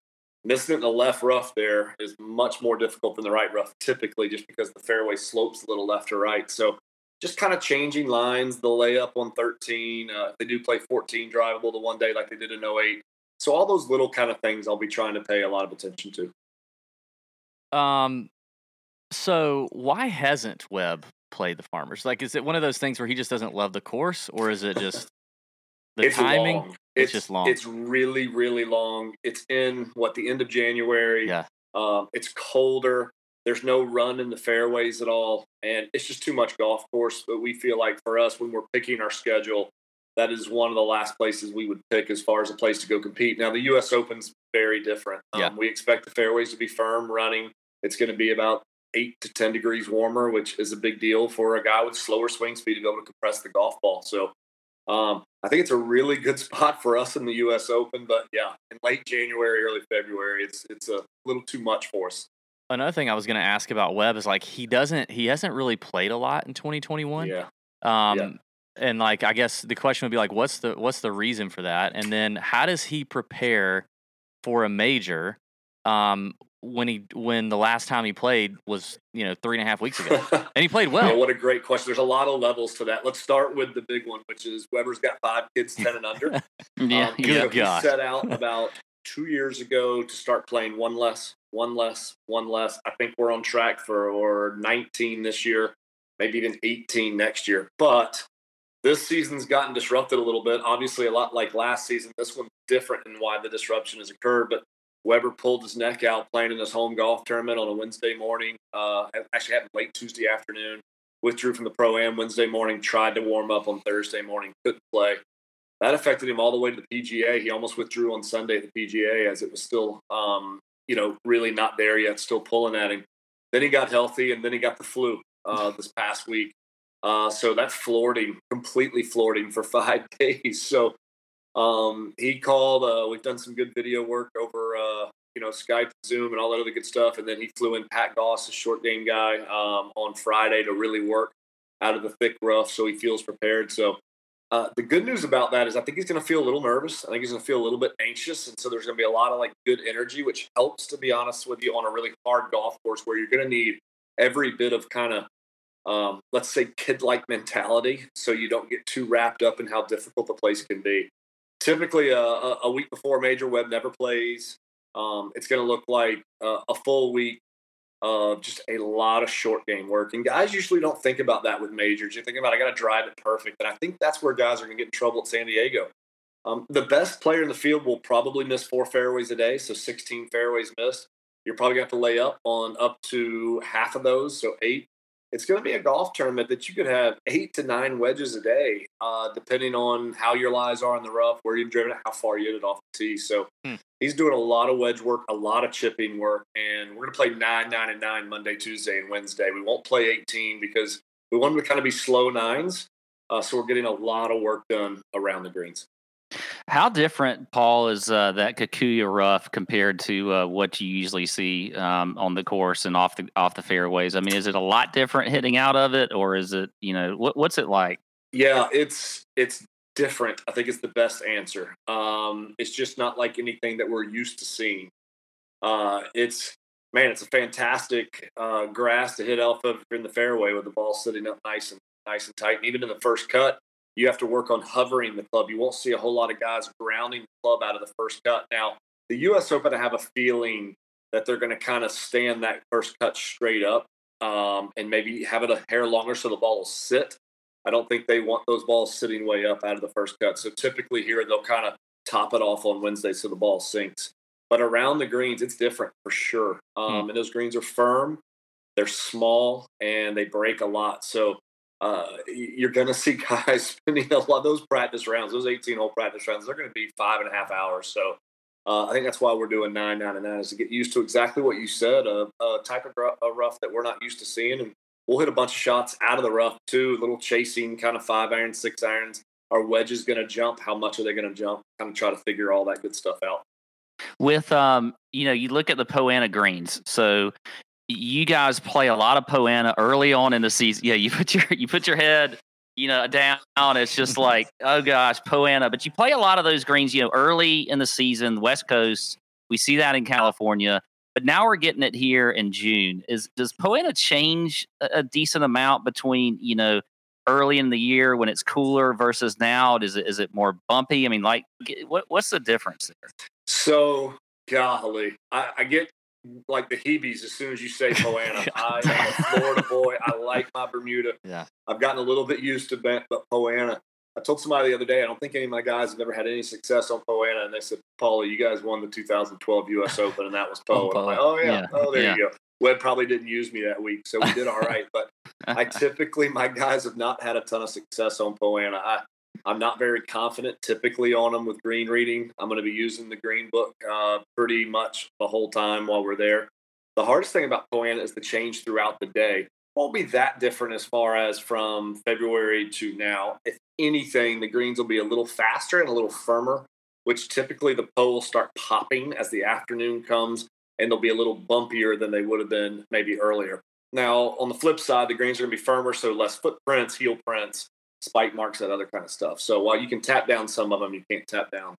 missing it in the left rough there is much more difficult than the right rough. Typically, just because the fairway slopes a little left or right. So just kind of changing lines, the layup on 13. Uh, they do play 14 drivable the one day like they did in 08. So all those little kind of things I'll be trying to pay a lot of attention to. Um, so why hasn't Webb played the farmers? Like, is it one of those things where he just doesn't love the course, or is it just (laughs) the it's timing? Long. It's just long. It's really, really long. It's in what the end of January. Yeah. Um, it's colder. There's no run in the fairways at all, and it's just too much golf course. But we feel like for us, when we're picking our schedule, that is one of the last places we would pick as far as a place to go compete. Now, the U.S. Open's very different. Um, Yeah. We expect the fairways to be firm running. It's going to be about eight to ten degrees warmer, which is a big deal for a guy with slower swing speed to be able to compress the golf ball. So. Um, I think it's a really good (laughs) spot for us in the U.S. Open, but yeah, in late January, early February, it's it's a little too much for us. Another thing I was going to ask about Webb is like he doesn't he hasn't really played a lot in 2021. Yeah, Um, Yeah. and like I guess the question would be like, what's the what's the reason for that? And then how does he prepare for a major? Um, when he when the last time he played was you know three and a half weeks ago, (laughs) and he played Yeah, well. what a great question. There's a lot of levels to that. Let's start with the big one, which is Weber's got five kids, ten and under. (laughs) Yeah, Um, Good you gosh. Set out (laughs) about two years ago to start playing one less, one less, one less. I think we're on track for or 19 this year, maybe even 18 next year. But this season's gotten disrupted a little bit. Obviously, a lot like last season. This one's different in why the disruption has occurred. But Weber pulled his neck out playing in this home golf tournament on a Wednesday morning. Uh, actually happened late Tuesday afternoon. Withdrew from the pro am Wednesday morning. Tried to warm up on Thursday morning. Couldn't play that affected him all the way to the PGA. He almost withdrew on Sunday at the PGA as it was still, um, you know, really not there yet, still pulling at him. Then he got healthy, and then he got the flu uh, this past week. Uh, so that floored him, completely floored him for (laughs) five days. So um, he called. Uh, we've done some good video work over, uh, you know, Skype, Zoom, and all that other good stuff. And then he flew in Pat Goss, a short game guy, um, on Friday to really work out of the thick rough, so he feels prepared. So uh, the good news about that is I think he's going to feel a little nervous. I think he's going to feel a little bit anxious, and so there's going to be a lot of like good energy, which helps to be honest with you on a really hard golf course where you're going to need every bit of kind of um, let's say kid-like mentality, so you don't get too wrapped up in how difficult the place can be. Typically, a, a, week before major, Webb never plays. Um, it's going to look like a full week of just a lot of short game work. And guys usually don't think about that with majors. You think about I got to drive it perfect, and I think that's where guys are going to get in trouble at San Diego. Um, the best player in the field will probably miss four fairways a day, so 16 fairways missed. You're probably going to have to lay up on up to half of those, so eight. It's going to be a golf tournament that you could have eight to nine wedges a day, uh, depending on how your lies are in the rough, where you've driven it, how far you hit it off the tee. So Hmm. he's doing a lot of wedge work, a lot of chipping work, and we're going to play nine, nine, and nine Monday, Tuesday, and Wednesday. We won't play 18 because we want them to kind of be slow nines. Uh, so we're getting a lot of work done around the greens. How different, Paul, is uh, that Kikuyu rough compared to uh, what you usually see um, on the course and off the off the fairways? I mean, is it a lot different hitting out of it, or is it you know what, what's it like? Yeah, it's it's different. I think it's the best answer. Um, it's just not like anything that we're used to seeing. Uh, it's man, it's a fantastic uh, grass to hit off of in the fairway with the ball sitting up nice and nice and tight. And even in the first cut, you have to work on hovering the club. You won't see a whole lot of guys grounding the club out of the first cut. Now, the U.S. Open, I have a feeling that they're going to kind of stand that first cut straight up um, and maybe have it a hair longer so the ball will sit. I don't think they want those balls sitting way up out of the first cut. So typically here they'll kind of top it off on Wednesday so the ball sinks. But around the greens, it's different for sure. Um, mm. And those greens are firm, they're small, and they break a lot. So uh, you're going (laughs) to see guys spending a lot of those practice rounds, those 18 hole practice rounds, they're going to be five and a half hours. So uh, I think that's why we're doing nine, nine, and nine is to get used to exactly what you said, a, a type of rough that we're not used to seeing. And we'll hit a bunch of shots out of the rough too, little chasing kind of five irons, six irons. Are wedges going to jump? How much are they going to jump? Kind of try to figure all that good stuff out. With um, you know, you look at the Poa annua greens. So you guys play a lot of Poa annua early on in the season. Yeah, you put your you put your head, you know, down. It's just mm-hmm. like, oh gosh, Poa annua. But you play a lot of those greens, you know, early in the season, West Coast. We see that in California, but now we're getting it here in June. Is does Poa annua change a, a decent amount between you know early in the year when it's cooler versus now? Is it is it more bumpy? I mean, like, what what's the difference there? So, golly, I, I get like the Heebies as soon as you say Poa annua. (laughs) I am a Florida boy. I like my Bermuda. Yeah. I've gotten a little bit used to Bent, but Poa annua. I told somebody the other day, I don't think any of my guys have ever had any success on Poa annua. And they said, Paulie, you guys won the 2012 US (laughs) Open, and that was Poa. Oh, like, oh yeah. yeah. Oh, there yeah. you go. Webb probably didn't use me that week, so we did all (laughs) right. But I typically, my guys have not had a ton of success on Poa annua. I, I'm not very confident typically on them with green reading. I'm going to be using the green book uh, pretty much the whole time while we're there. The hardest thing about Poa is the change throughout the day. Won't be that different as far as from February to now. If anything, the greens will be a little faster and a little firmer, which typically the Poa will start popping as the afternoon comes and they'll be a little bumpier than they would have been maybe earlier. Now, on the flip side, the greens are going to be firmer, so less footprints, heel prints, spike marks, that other kind of stuff. So while you can tap down some of them, you can't tap down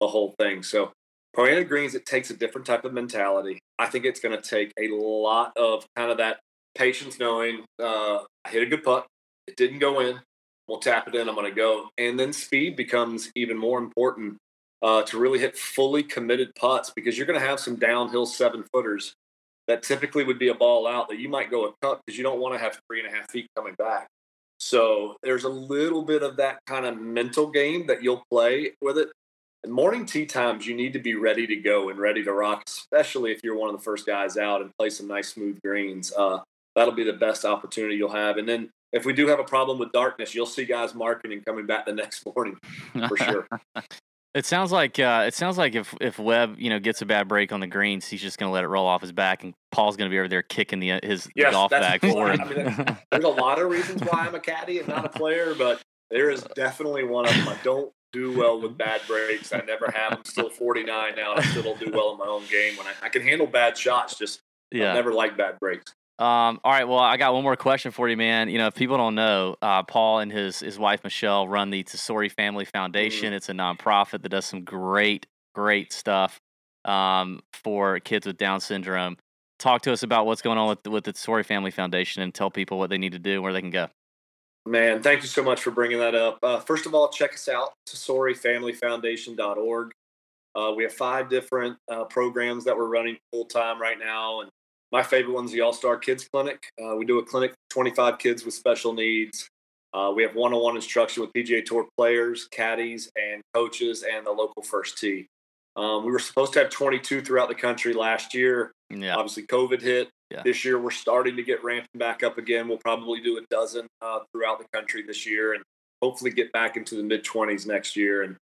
the whole thing. So annua Greens, it takes a different type of mentality. I think it's going to take a lot of kind of that patience, knowing uh, I hit a good putt, it didn't go in. We'll tap it in. I'm going to go, and then speed becomes even more important uh, to really hit fully committed putts because you're going to have some downhill seven footers that typically would be a ball out that you might go a cut because you don't want to have three and a half feet coming back. So there's a little bit of that kind of mental game that you'll play with it. And morning tee times, you need to be ready to go and ready to rock, especially if you're one of the first guys out and play some nice smooth greens. Uh, that'll be the best opportunity you'll have. And then if we do have a problem with darkness, you'll see guys marking and coming back the (laughs) next morning for sure. (laughs) It sounds like uh, it sounds like if if Webb you know gets a bad break on the greens, he's just going to let it roll off his back, and Paul's going to be over there kicking the his yes, golf bag for him. (laughs) I mean, there's a lot of reasons why I'm a caddy and not a player, but there is definitely one of them. I don't do well with bad breaks. I never have. I'm still 49 now, and I still don't do well in my own game. When I, I can handle bad shots, just yeah. I never like bad breaks. Um, all right. Well, I got one more question for you, man. You know, if people don't know, uh, Paul and his his wife Michelle run the Tesori Family Foundation. Mm-hmm. It's a nonprofit that does some great, great stuff um, for kids with Down syndrome. Talk to us about what's going on with with the Tesori Family Foundation, and tell people what they need to do, and where they can go. Man, thank you so much for bringing that up. Uh, first of all, check us out, TesoriFamilyFoundation.org. Uh, we have five different uh, programs that we're running full time right now, and my favorite one's the All Star Kids Clinic. Uh, we do a clinic for 25 kids with special needs. Uh, we have one-on-one instruction with PGA Tour players, caddies, and coaches, and the local first tee. Um, we were supposed to have 22 throughout the country last year. Yeah. Obviously, COVID hit. Yeah. This year, we're starting to get ramped back up again. We'll probably do a dozen uh, throughout the country this year, and hopefully get back into the mid 20s next year. And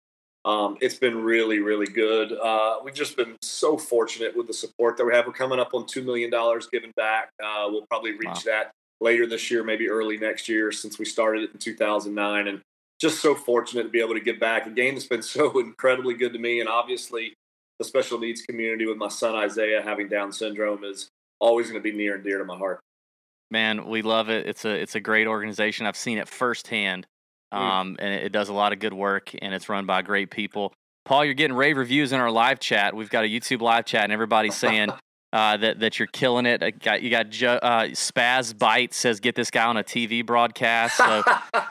um, it's been really, really good. Uh, we've just been so fortunate with the support that we have. We're coming up on $2 million given back. Uh, we'll probably reach wow. that later this year, maybe early next year, since we started it in 2009. And just so fortunate to be able to give back a game that's been (laughs) so incredibly good to me. And obviously, the special needs community with my son Isaiah having Down syndrome is always going to be near and dear to my heart. Man, we love it. It's a it's a great organization. I've seen it firsthand. Mm. Um, and it, does a lot of good work, and it's run by great people. Paul, you're getting rave reviews in our live chat. We've got a YouTube live chat, and everybody's saying (laughs) uh, that that you're killing it. I got, you got jo- uh, Spaz Bite says get this guy on a TV broadcast. So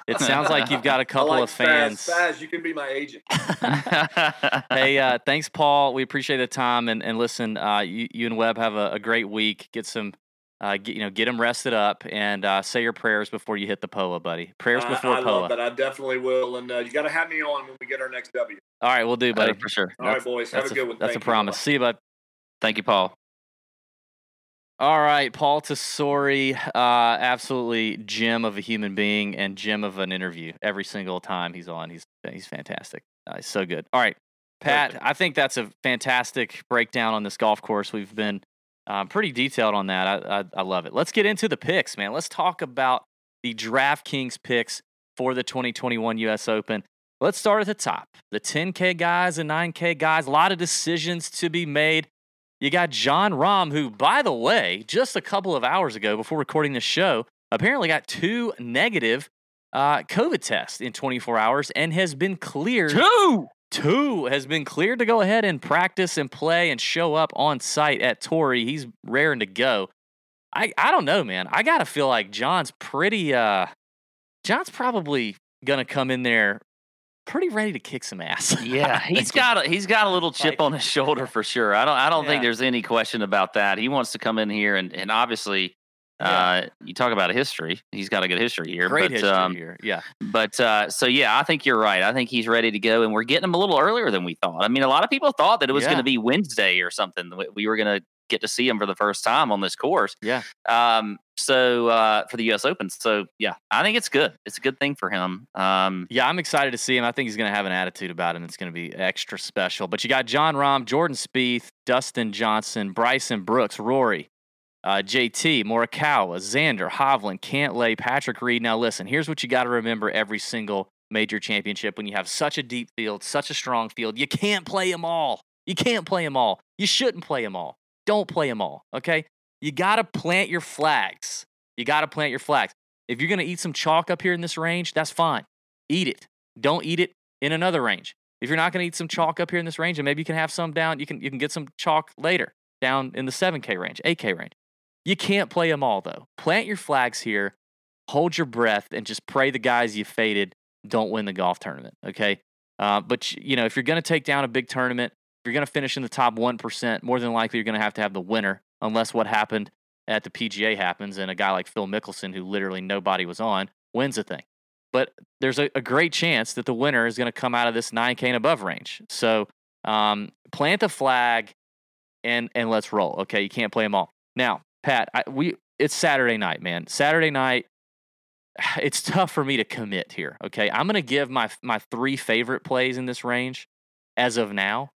it sounds like you've got a couple like of fans. Spaz, Spaz, you can be my agent. (laughs) hey, uh, thanks, Paul. We appreciate the time and and listen. Uh, you, you and Webb have a, a great week. Get some. Uh, get, you know, get them rested up and uh, say your prayers before you hit the POA, buddy. Prayers before I, I POA. love that. I definitely will. And uh, you got to have me on when we get our next W. All right, we'll do, buddy. For sure. All right, boys. Have That's a good one. That's Thank a you. promise. See you, bud. Thank you, Paul. All right, Paul Tesori, uh, absolutely gem of a human being and gem of an interview. Every single time he's on, he's he's fantastic. Uh, he's so good. All right, Pat, I think that's a fantastic breakdown on this golf course. We've been uh, pretty detailed on that. I, I I love it. Let's get into the picks, man. Let's talk about the DraftKings picks for the 2021 U.S. Open. Let's start at the top. The 10K guys and 9K guys. A lot of decisions to be made. You got Jon Rahm, who, by the way, just a couple of hours ago before recording this show, apparently got two negative uh, COVID tests in 24 hours and has been cleared. Two. Two has been cleared to go ahead and practice and play and show up on site at Torrey. He's raring to go. I, I don't know, man. I gotta feel like Jon's pretty. Uh, Jon's probably gonna come in there pretty ready to kick some ass. (laughs) Yeah, he's got a, he's got a little chip on his shoulder for sure. I don't I don't think there's any question about that. He wants to come in here and and obviously. Uh, you talk about a history. He's got a good history here. Great but, history um, here. Yeah. But uh, so yeah, I think you're right. I think he's ready to go, and we're getting him a little earlier than we thought. I mean, a lot of people thought that it was Yeah. going to be Wednesday or something. We- We were going to get to see him for the first time on this course. Yeah. Um. So uh, for the U.S. Open. So yeah, I think it's good. It's a good thing for him. Um. Yeah, I'm excited to see him. I think he's going to have an attitude about him that's going to be extra special. But you got Jon Rahm, Jordan Spieth, Dustin Johnson, Bryson Brooks, Rory, uh, JT, Morikawa, Xander, Hovland, Cantlay, Patrick Reed. Now, listen, here's what you got to remember every single major championship when you have such a deep field, such a strong field. You can't play them all. You can't play them all. You shouldn't play them all. Don't play them all, okay? You got to plant your flags. You got to plant your flags. If you're going to eat some chalk up here in this range, that's fine. Eat it. Don't eat it in another range. If you're not going to eat some chalk up here in this range, and maybe you can have some down, you can you can get some chalk later down in the 7K range, 8K range. You can't play them all though. Plant your flags here, hold your breath, and just pray the guys you faded don't win the golf tournament. Okay, uh, but you know if you're going to take down a big tournament, if you're going to finish in the top one percent, more than likely you're going to have to have the winner, unless what happened at the PGA happens and a guy like Phil Mickelson, who literally nobody was on, wins the thing. But there's a, a great chance that the winner is going to come out of this 9K and above range. So um, plant the flag and and let's roll. Okay, you can't play them all. Now, Pat, I, we it's Saturday night, man. Saturday night. (sighs) It's tough for me to commit here. Okay, I'm to give my my three favorite plays in this range as of now,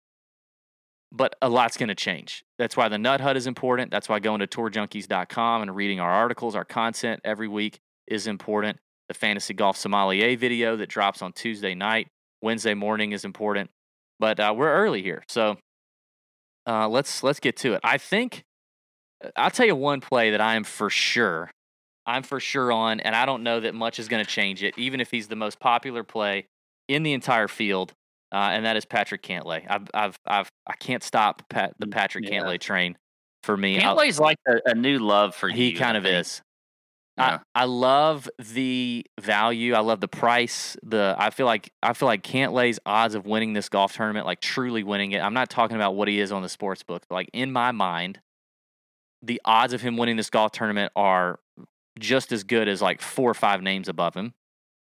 but a lot's to change. That's why the Nut Hut is important. That's why going to tourjunkies.com and reading our articles, our content every week is important. The Fantasy Golf Sommelier video that drops on Tuesday night, Wednesday morning is important. But uh, we're early here, so uh, let's let's get to it. I think I'll tell you one play that I am for sure, I'm for sure on, and I don't know that much is going to change it, even if he's the most popular play in the entire field, uh, and that is Patrick Cantlay. I've I've I've I can't stop Pat, the Patrick Yeah. Cantlay train for me. Cantlay's like a, a new love for you. he kind I of think. is. Yeah. I, I love the value. I love the price. The I feel like I feel like Cantlay's odds of winning this golf tournament, like truly winning it. I'm not talking about what he is on the sports book, but like in my mind, the odds of him winning this golf tournament are just as good as like four or five names above him.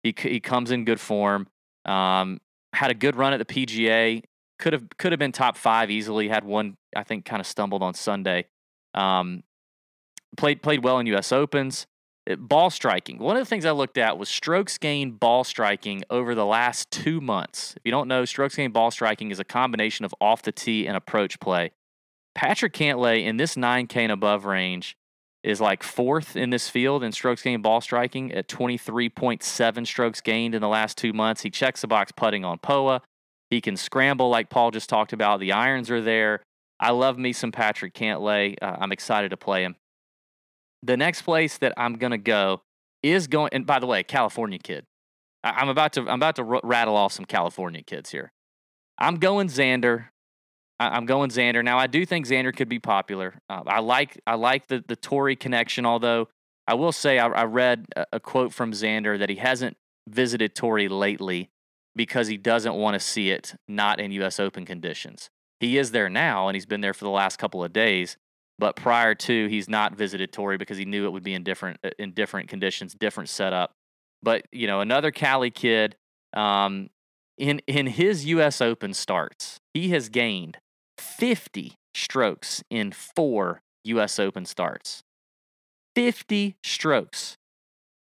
He he comes in good form. Um, had a good run at the PGA. Could have could have been top five easily. Had one I think kind of stumbled on Sunday. Um, played played well in U.S. Opens. Uh, Ball striking. One of the things I looked at was strokes gained ball striking over the last two months. If you don't know, strokes gained ball striking is a combination of off the tee and approach play. Patrick Cantlay in this 9K and above range is like fourth in this field in strokes gained ball striking at 23.7 strokes gained in the last two months. He checks the box putting on POA. He can scramble like Paul just talked about. The irons are there. I love me some Patrick Cantlay. Uh, I'm excited to play him. The next place that I'm gonna go is going. And by the way, California kid. I, I'm about to I'm about to r- rattle off some California kids here. I'm going Xander. I, am going Xander. Now I do think Xander could be popular. Uh, I like I like the the Torrey connection. Although I will say I, I read a, a, quote from Xander that he hasn't visited Torrey lately because he doesn't want to see it not in U.S. Open conditions. He is there now, and he's been there for the last couple of days. But prior to, he's not visited Torrey because he knew it would be in different uh, in different conditions, different setup. But you know, another Cali kid. Um, in in his U.S. Open starts, he has gained 50 strokes in four U.S. Open starts. 50 strokes.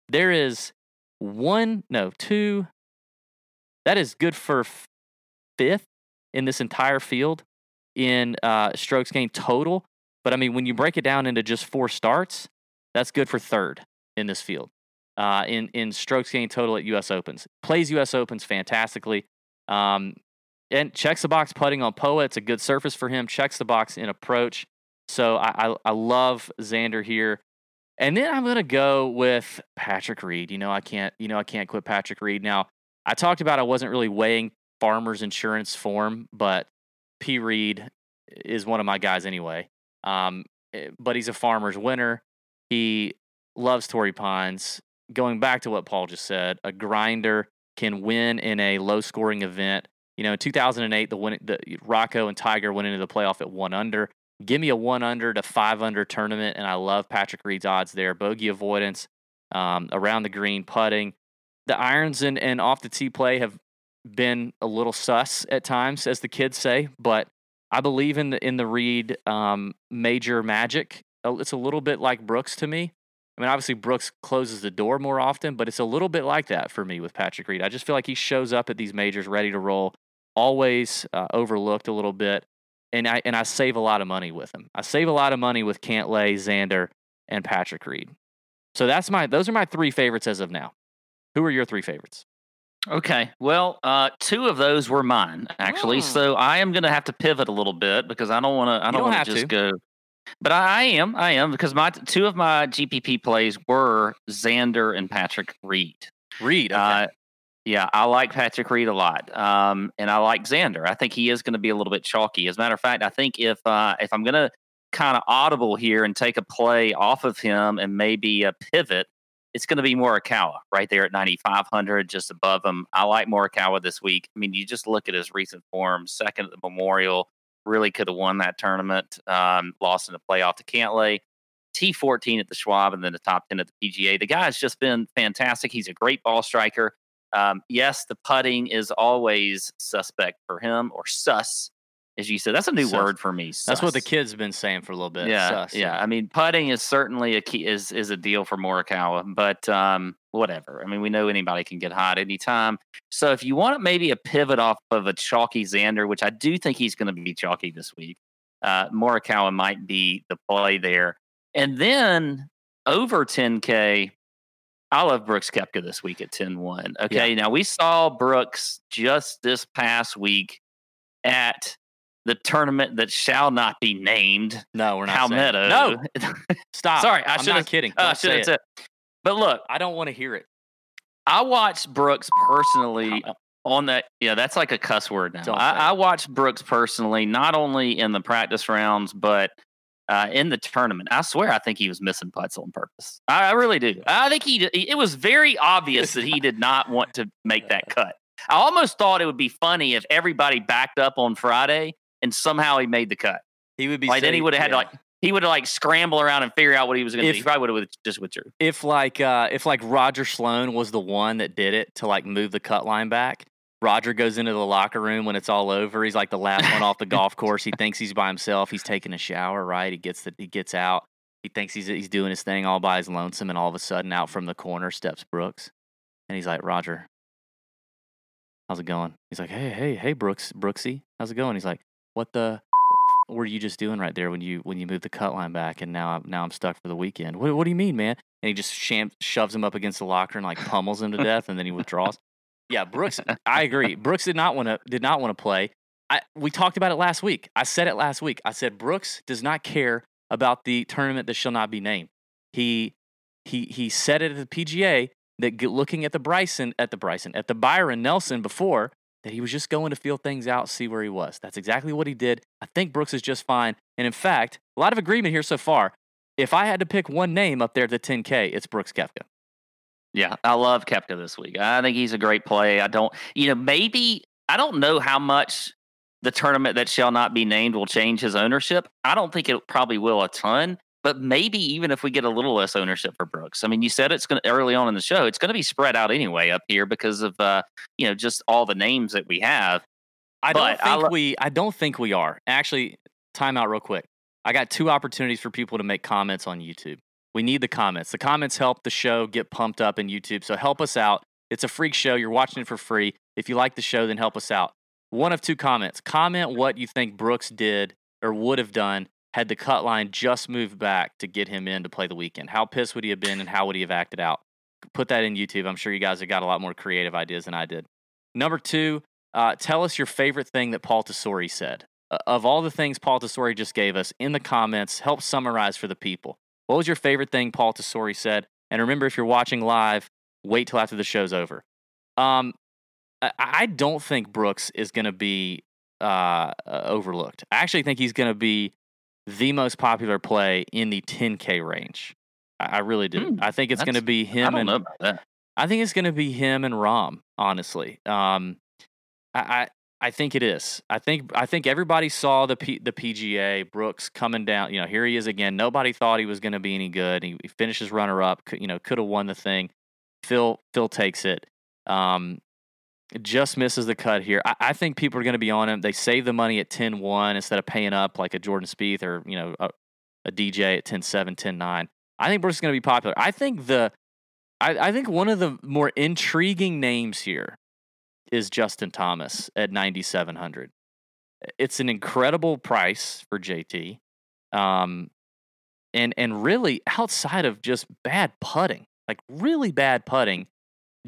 There is one, no, two. That is good for fifth in this entire field in uh, strokes gained total. But I mean, when you break it down into just four starts, that's good for third in this field. Uh, in in strokes gained total at U.S. Opens, plays U.S. Opens fantastically, um, and checks the box putting on Poa. It's a good surface for him. Checks the box in approach. So I I, I love Xander here. And then I'm gonna go with Patrick Reed. You know I can't you know I can't quit Patrick Reed. Now I talked about I wasn't really weighing Farmers Insurance form, but P Reed is one of my guys anyway. Um, eh, but he's a Farmers winner. He loves Torrey Pines. Going back to what Paul just said, a grinder can win in a low scoring event. You know, in 2008, the, win, the Rocco and Tiger went into the playoff at one under. Give me a one under to five under tournament, and I love Patrick Reed's odds there. Bogey avoidance, um, around the green putting. The irons and, and off the tee play have been a little sus at times, as the kids say, but I believe in the in the Reed um, major magic. Uh, it's a little bit like Brooks to me. I mean, obviously Brooks closes the door more often, but it's a little bit like that for me with Patrick Reed. I just feel like he shows up at these majors ready to roll, always uh, overlooked a little bit and I and I save a lot of money with him. I save a lot of money with Cantlay, Xander, and Patrick Reed. So that's my those are my three favorites as of now. Who are your three favorites? Okay. Well, uh, two of those were mine actually. Oh. So I am going to have to pivot a little bit because I don't want to. I don't, don't want to just go. But I, I, am. I am because my two of my GPP plays were Xander and Patrick Reed. Reed. Okay. Uh, yeah, I like Patrick Reed a lot, um, and I like Xander. I think he is going to be a little bit chalky. As a matter of fact, I think if uh, if I'm going to kind of audible here and take a play off of him and maybe a pivot, it's going to be Morikawa right there at 9,500, just above him. I like Morikawa this week. I mean, you just look at his recent form, second at the Memorial, really could have won that tournament, um, lost in the playoff to Cantlay. T14 at the Schwab and then the top 10 at the PGA. The guy's just been fantastic. He's a great ball striker. Um, yes, the putting is always suspect for him or sus, as you said. That's a new sus. word for me. Sus. That's what the kids have been saying for a little bit. Yeah, sus. yeah. I mean, putting is certainly a key is is a deal for Morikawa, but um, whatever. I mean, we know anybody can get hot anytime. So if you want maybe a pivot off of a chalky Xander, which I do think he's going to be chalky this week, uh, Morikawa might be the play there. And then over 10K, I love Brooks Koepka this week at 10 1. Okay. Yeah. Now we saw Brooks just this past week at the tournament that shall not be named. No, we're not. Palmetto. No. Stop. Sorry. I should not kidding. Uh, I should have said. But look, I don't want to hear it. I watched Brooks personally on that. Yeah, that's like a cuss word now. I, I watched Brooks personally, not only in the practice rounds, but uh, in the tournament. I swear, I think he was missing putts on purpose. I, I really do. I think he. It was very obvious that he did not want to make that (laughs) cut. I almost thought it would be funny if everybody backed up on Friday and somehow he made the cut. He would be like then he would have had yeah. to like he would have like scramble around and figure out what he was going to do. He probably would have just withdrew. If like uh if like Roger Sloan was the one that did it to like move the cut line back, Roger goes into the locker room when it's all over. He's like the last one off the (laughs) golf course. He thinks he's by himself. He's taking a shower, right? He gets the, he gets out. He thinks he's he's doing his thing all by his lonesome, and all of a sudden, out from the corner steps Brooks, and he's like, "Roger, how's it going?" He's like, "Hey, hey, hey, Brooks, Brooksy, how's it going?" He's like, "What the were you just doing right there when you when you moved the cut line back, and now I'm now I'm stuck for the weekend? What what do you mean, man?" And he just sham- shoves him up against the locker and like pummels him to death, and then he withdraws. Yeah, Brooks. I agree. Brooks did not want to did not want to play. I, we talked about it last week. I said it last week. I said Brooks does not care about the tournament that shall not be named. He he he said it at the PGA that looking at the Bryson at the Bryson at the Byron Nelson before that he was just going to feel things out, see where he was. That's exactly what he did. I think Brooks is just fine. And in fact, a lot of agreement here so far. If I had to pick one name up there at the 10K, it's Brooks Koepka. Yeah, I love Koepka this week. I think he's a great play. I don't, you know, maybe I don't know how much the tournament that shall not be named will change his ownership. I don't think it probably will a ton, but maybe even if we get a little less ownership for Brooks. I mean, you said it's going to early on in the show, it's going to be spread out anyway up here because of uh, you know, just all the names that we have. I don't think I lo- we I don't think we are. Actually, time out real quick. I got two opportunities for people to make comments on YouTube. We need the comments. The comments help the show get pumped up in YouTube. So help us out. It's a freak show. You're watching it for free. If you like the show, then help us out. One of two comments. Comment what you think Brooks did or would have done had the cut line just moved back to get him in to play the weekend. How pissed would he have been and how would he have acted out? Put that in YouTube. I'm sure you guys have got a lot more creative ideas than I did. Number two, uh, tell us your favorite thing that Paul Tesori said. Uh, of all the things Paul Tesori just gave us in the comments, help summarize for the people. What was your favorite thing Paul Tesori said? And remember, if you're watching live, wait till after the show's over. Um, I, I don't think Brooks is going to be uh, uh, overlooked. I actually think he's going to be the most popular play in the 10K range. I, I really do. Hmm, I think it's going to be I him don't and know about that. I think it's going to be him and Rahm. Honestly, um, I, I think it is. I think I think everybody saw the P, the PGA Brooks coming down. You know, here he is again. Nobody thought he was going to be any good. He, he finishes runner up. You know, could have won the thing. Phil Phil takes it. Um, just misses the cut here. I, I think people are going to be on him. They save the money at 10-1 instead of paying up like a Jordan Spieth or you know a, a DJ at 10-7, 10-9. I think Brooks is going to be popular. I think the I, I think one of the more intriguing names here is Justin Thomas at 9,700. It's an incredible price for JT. Um, and, and really, outside of just bad putting, like really bad putting,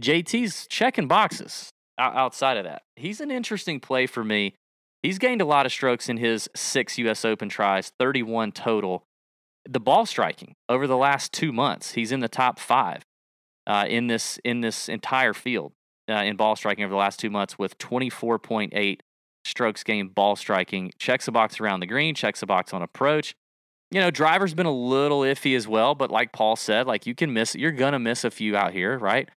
JT's checking boxes outside of that. He's an interesting play for me. He's gained a lot of strokes in his six U.S. Open tries, 31 total. The ball striking over the last two months, he's in the top five uh, in this in this entire field uh, in ball striking over the last two months with 24.8 strokes gained ball striking. Checks a box around the green, checks a box on approach. You know, driver's been a little iffy as well, but like Paul said, like you can miss, you're gonna miss a few out here, right?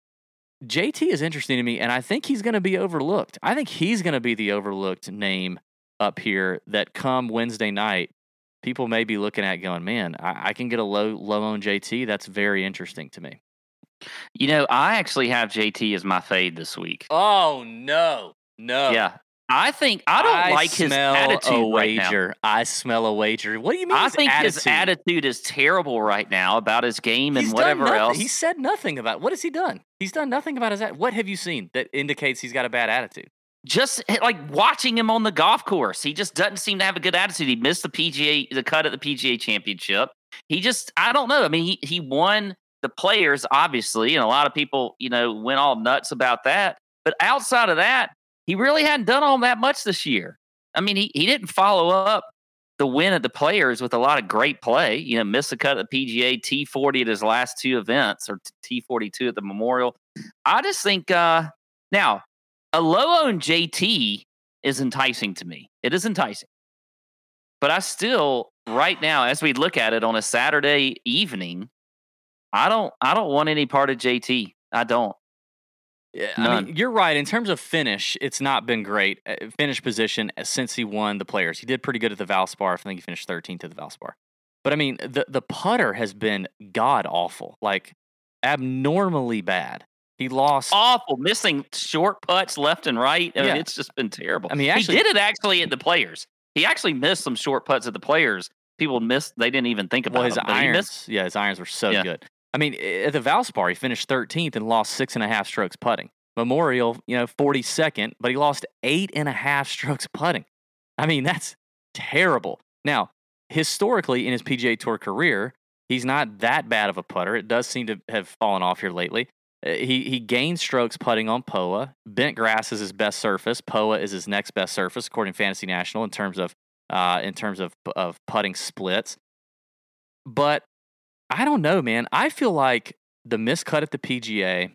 JT is interesting to me, and I think he's going to be overlooked. I think he's going to be the overlooked name up here that come Wednesday night, people may be looking at going, man, I, I can get a low low on JT. That's very interesting to me. You know, I actually have JT as my fade this week. Oh no, no. Yeah. I think I don't like his attitude a right now. I smell a wager. What do you mean? I his think attitude? his attitude is terrible right now about his game and He's done whatever else. He said nothing about. What has he done? He's done nothing about his. at- What have you seen that indicates he's got a bad attitude? just eh, like watching him on the golf course, he just doesn't seem to have a good attitude. He missed the PGA, the cut at the PGA Championship. He just, I don't know. I mean, he he won the players obviously, and a lot of people, you know, went all nuts about that. But outside of that, he really hadn't done all that much this year. I mean, he he didn't follow up the win at the players with a lot of great play. You know, missed the cut at the PGA, T forty at his last two events, or T forty two at the Memorial. I just think uh now a low owned JT is enticing to me. It is enticing. But I still, right now, as we look at it on a Saturday evening, I don't I don't want any part of JT. I don't. Yeah, I mean, you're right. In terms of finish, it's not been great. uh, Finish position uh, since he won the Players. He did pretty good at the Valspar. I think he finished 13th at the Valspar. But I mean, the the putter has been god awful, like abnormally bad. He lost. Awful, missing short putts left and right. I Yeah. mean, it's just been terrible. I mean, actually- he did it actually at the players. He actually missed some short putts at the players. People missed; they didn't even think about well, his them, irons. Yeah, his irons were so Yeah. good. I mean, at the Valspar, he finished 13th and lost six and a half strokes putting. Memorial, you know, 42nd, but he lost eight and a half (laughs) strokes putting. I mean, that's terrible. Now, historically in his PGA Tour career, he's not that bad of a putter. It does seem to have fallen off here lately. Uh, He he gained strokes putting on POA. Bent grass is his best surface. POA is his next best surface, according to Fantasy National, in terms of uh, in terms of of putting splits. But I don't know, man. I feel like the miscut at the PGA,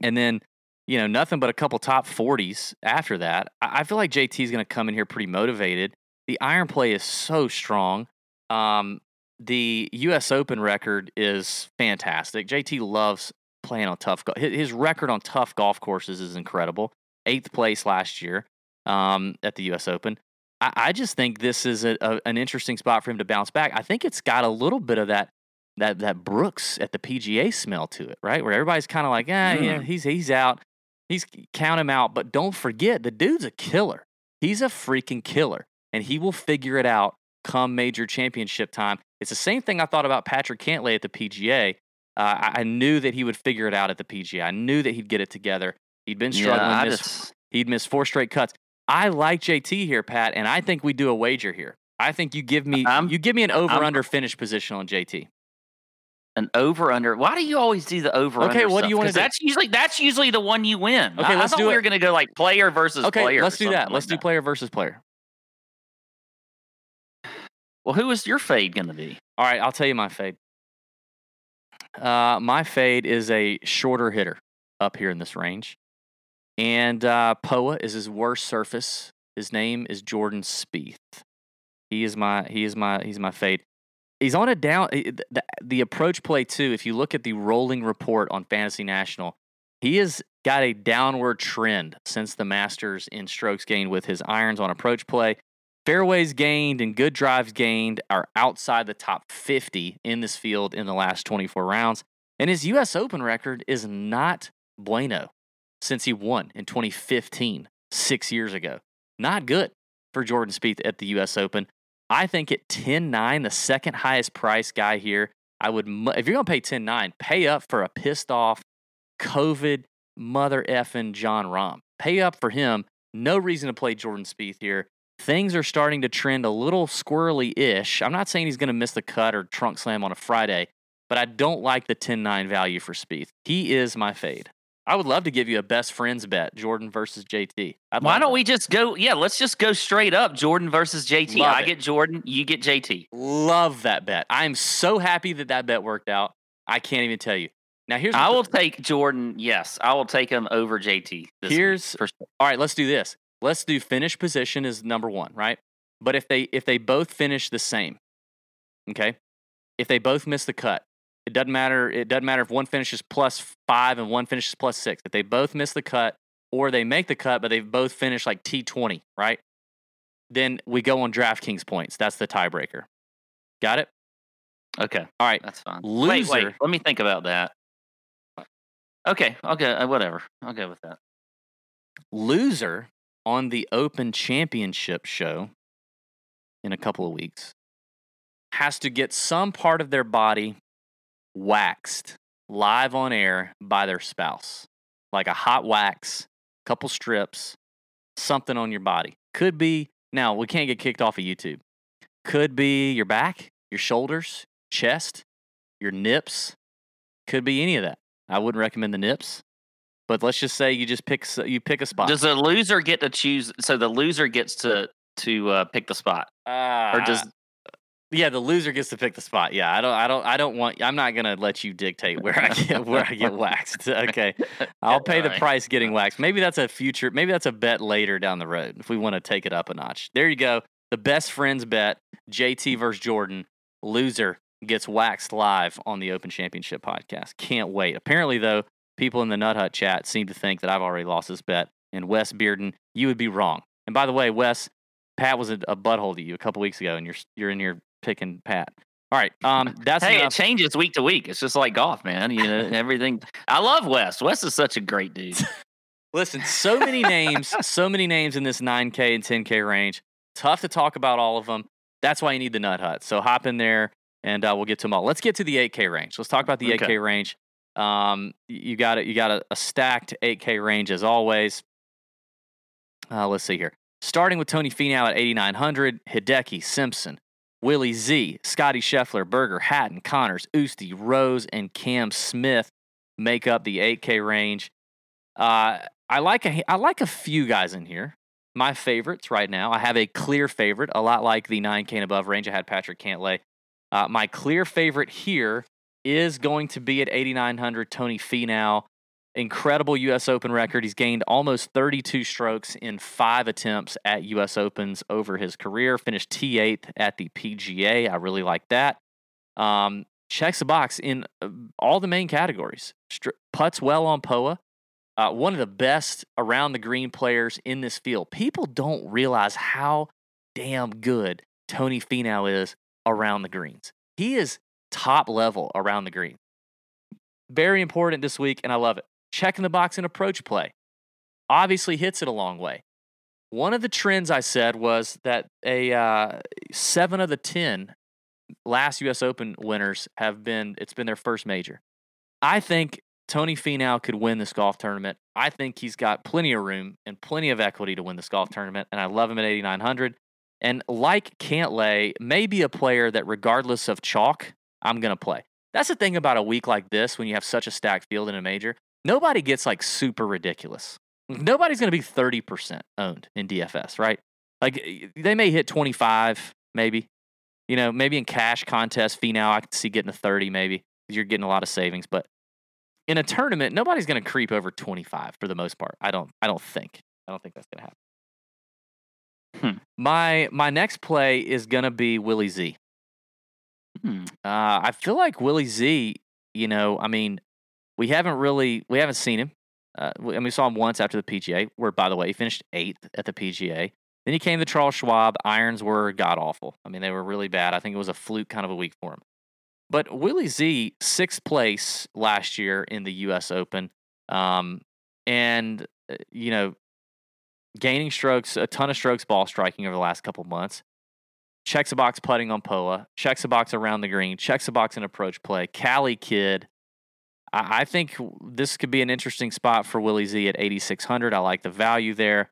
and then you know, nothing but a couple top 40s after that. I, feel like JT is going to come in here pretty motivated. The iron play is so strong. Um, the U.S. Open record is fantastic. JT loves playing on tough. Golf. His record on tough golf courses is incredible. Eighth place last year um, at the U.S. Open. I, I just think this is a, a, an interesting spot for him to bounce back. I think it's got a little bit of that that that Brooks at the PGA smell to it, right? Where everybody's kind of like, ah, yeah, Mm-hmm. yeah, he's he's out. He's count him out, but don't forget the dude's a killer. He's a freaking killer, and he will figure it out come major championship time. It's the same thing I thought about Patrick Cantlay at the PGA. Uh, I, I knew that he would figure it out at the PGA. I knew that he'd get it together. He'd been struggling. Yeah, missed- just, He'd missed four straight cuts. I like JT here, Pat, and I think we do a wager here. I think you give me I'm- you give me an over under finish position on JT. an over under. Why do you always do the over? Okay, what do you wanna do? That's usually that's usually the one you win. Okay, I, let's I thought do we it. were going to go like player versus Okay, player. let's do that. something Let's like do player versus player. Well, who is your fade going to be? All right, I'll tell you my fade. Uh, my fade is a shorter hitter up here in this range, and uh, Poa is his worst surface. His name is Jordan Spieth. He is my he is my he's my fade. He's on a down eh, the, the approach play too. If you look at the rolling report on Fantasy National, he has got a downward trend since the Masters in strokes gained with his irons on approach play. Fairways gained and good drives gained are outside the top 50 in this field in the last 24 rounds. And his U.S. Open record is not bueno since he won in 2015, six years ago. Not good for Jordan Spieth at the U.S. Open. I think at 10 9, the second highest price guy here, I would, if you're to pay 10 9, pay up for a pissed off COVID mother effing Jon Rahm. Pay up for him. No reason to play Jordan Spieth here. Things are starting to trend a little squirrely ish. I'm not saying he's going to miss the cut or trunk slam on a Friday, but I don't like the 10 9 value for Spieth. He is my fade. I would love to give you a best friends bet, Jordan versus JT. I'd Why don't that. we just go? Yeah, let's just go straight up. Jordan versus JT. Love I it. get Jordan. You get JT. Love that bet. I'm so happy that that bet worked out. I can't even tell you. Now here's I the- will take Jordan. Yes, I will take him over JT. Here's- sure. All right, let's do this. Let's do finish position is number one, right? But if they if they both finish the same, okay, if they both miss the cut, it doesn't matter. It doesn't matter if one finishes plus five and one finishes plus six. If they both miss the cut, or they make the cut, but they've both finished like T twenty, right? Then we go on DraftKings points. That's the tiebreaker. Got it? Okay, All right. that's fine. Wait, wait. Let me think about that. Okay, I'll go. uh, Whatever. I'll go with that. loser on the Open Championship show in a couple of weeks has to get some part of their body waxed live on air by their spouse, like a hot wax, couple strips, something on your body. Could be, now we can't get kicked off of YouTube. Could be your back, your shoulders, chest, your nips. Could be any of that. I wouldn't recommend the nips. But let's just say you just pick you pick a spot. Does the loser get to choose? So the loser gets to to uh, pick the spot, or does Uh, yeah, the loser gets to pick the spot. Yeah, I don't, I don't, I don't want. I'm not gonna let you dictate where I get where I get waxed. (laughs) Okay, I'll pay the price getting waxed. Maybe that's a future. Maybe that's a bet later down the road if we want to take it up a notch. There you go. The best friends bet: JT versus Jordan. Loser gets waxed live on the Open Championship podcast. Can't wait. Apparently, though, people in the Nut Hut chat seem to think that I've already lost this bet. And Wes Bearden, you would be wrong. And by the way, Wes, Pat was a, a butthole to you a couple weeks ago, and you're you're in here picking Pat. All right, um, (laughs) that's hey, it changes week to week. It's just like golf, man. You know, (laughs) everything. I love Wes. Wes is such a great dude. (laughs) Listen, so many names, so many names in this 9K and 10K range. Tough to talk about all of them. That's why you need the Nut Hut. So hop in there, and uh, we'll get to them all. Let's get to the 8K range. Let's talk about the Okay. 8K range. Um, you got it. You got a, a stacked 8K range as always. Uh, let's see here. Starting with Tony Finau at 8,900, Hideki, Simpson, Willie Z, Scotty Scheffler, Berger, Hatton, Conners, Usti, Rose, and Cam Smith make up the 8K range. Uh, I like a I like a few guys in here. My favorites right now. I have a clear favorite, a lot like the 9K and above range. I had Patrick Cantlay. Uh, my clear favorite here is going to be at 8,900 Tony Finau. Incredible U.S. Open record. He's gained almost 32 strokes in five attempts at U.S. Opens over his career. Finished T8 at the PGA. I really like that. Um, checks the box in uh, all the main categories. Str- putts well on POA. Uh, one of the best around the green players in this field. People don't realize how damn good Tony Finau is around the greens. He is top level around the green. Very important this week, and I love it. Checking the box in approach play. Obviously hits it a long way. One of the trends I said was that a uh, seven of the ten last U.S. Open winners have been it's been their first major. I think Tony Finau could win this golf tournament. I think he's got plenty of room and plenty of equity to win this golf tournament, and I love him at 8,900. And like Cantlay, maybe a player that, regardless of chalk, I'm going to play. That's the thing about a week like this when you have such a stacked field in a major. Nobody gets like super ridiculous. Nobody's going to be 30% owned in DFS, right? Like they may hit 25, maybe. You know, maybe in cash contest, Finau, I can see getting a 30 maybe you're getting a lot of savings. But in a tournament, nobody's going to creep over 25 for the most part. I don't. I don't think. I don't think that's going to happen. Hmm. My my next play is going to be Willie Z. Hmm. Uh, I feel like Willie Z. You know, I mean, we haven't really we haven't seen him. Uh, and we saw him once after the PGA, where by the way he finished eighth at the PGA. Then he came to Charles Schwab. Irons were god awful. I mean, they were really bad. I think it was a fluke kind of a week for him. But Willie Z, sixth place last year in the U.S. Open, um, and uh, you know, gaining strokes, a ton of strokes ball striking over the last couple months. Checks a box putting on Poa, checks a box around the green, checks a box in approach play. Cali kid. I, I think this could be an interesting spot for Willie Z at 8,600. I like the value there.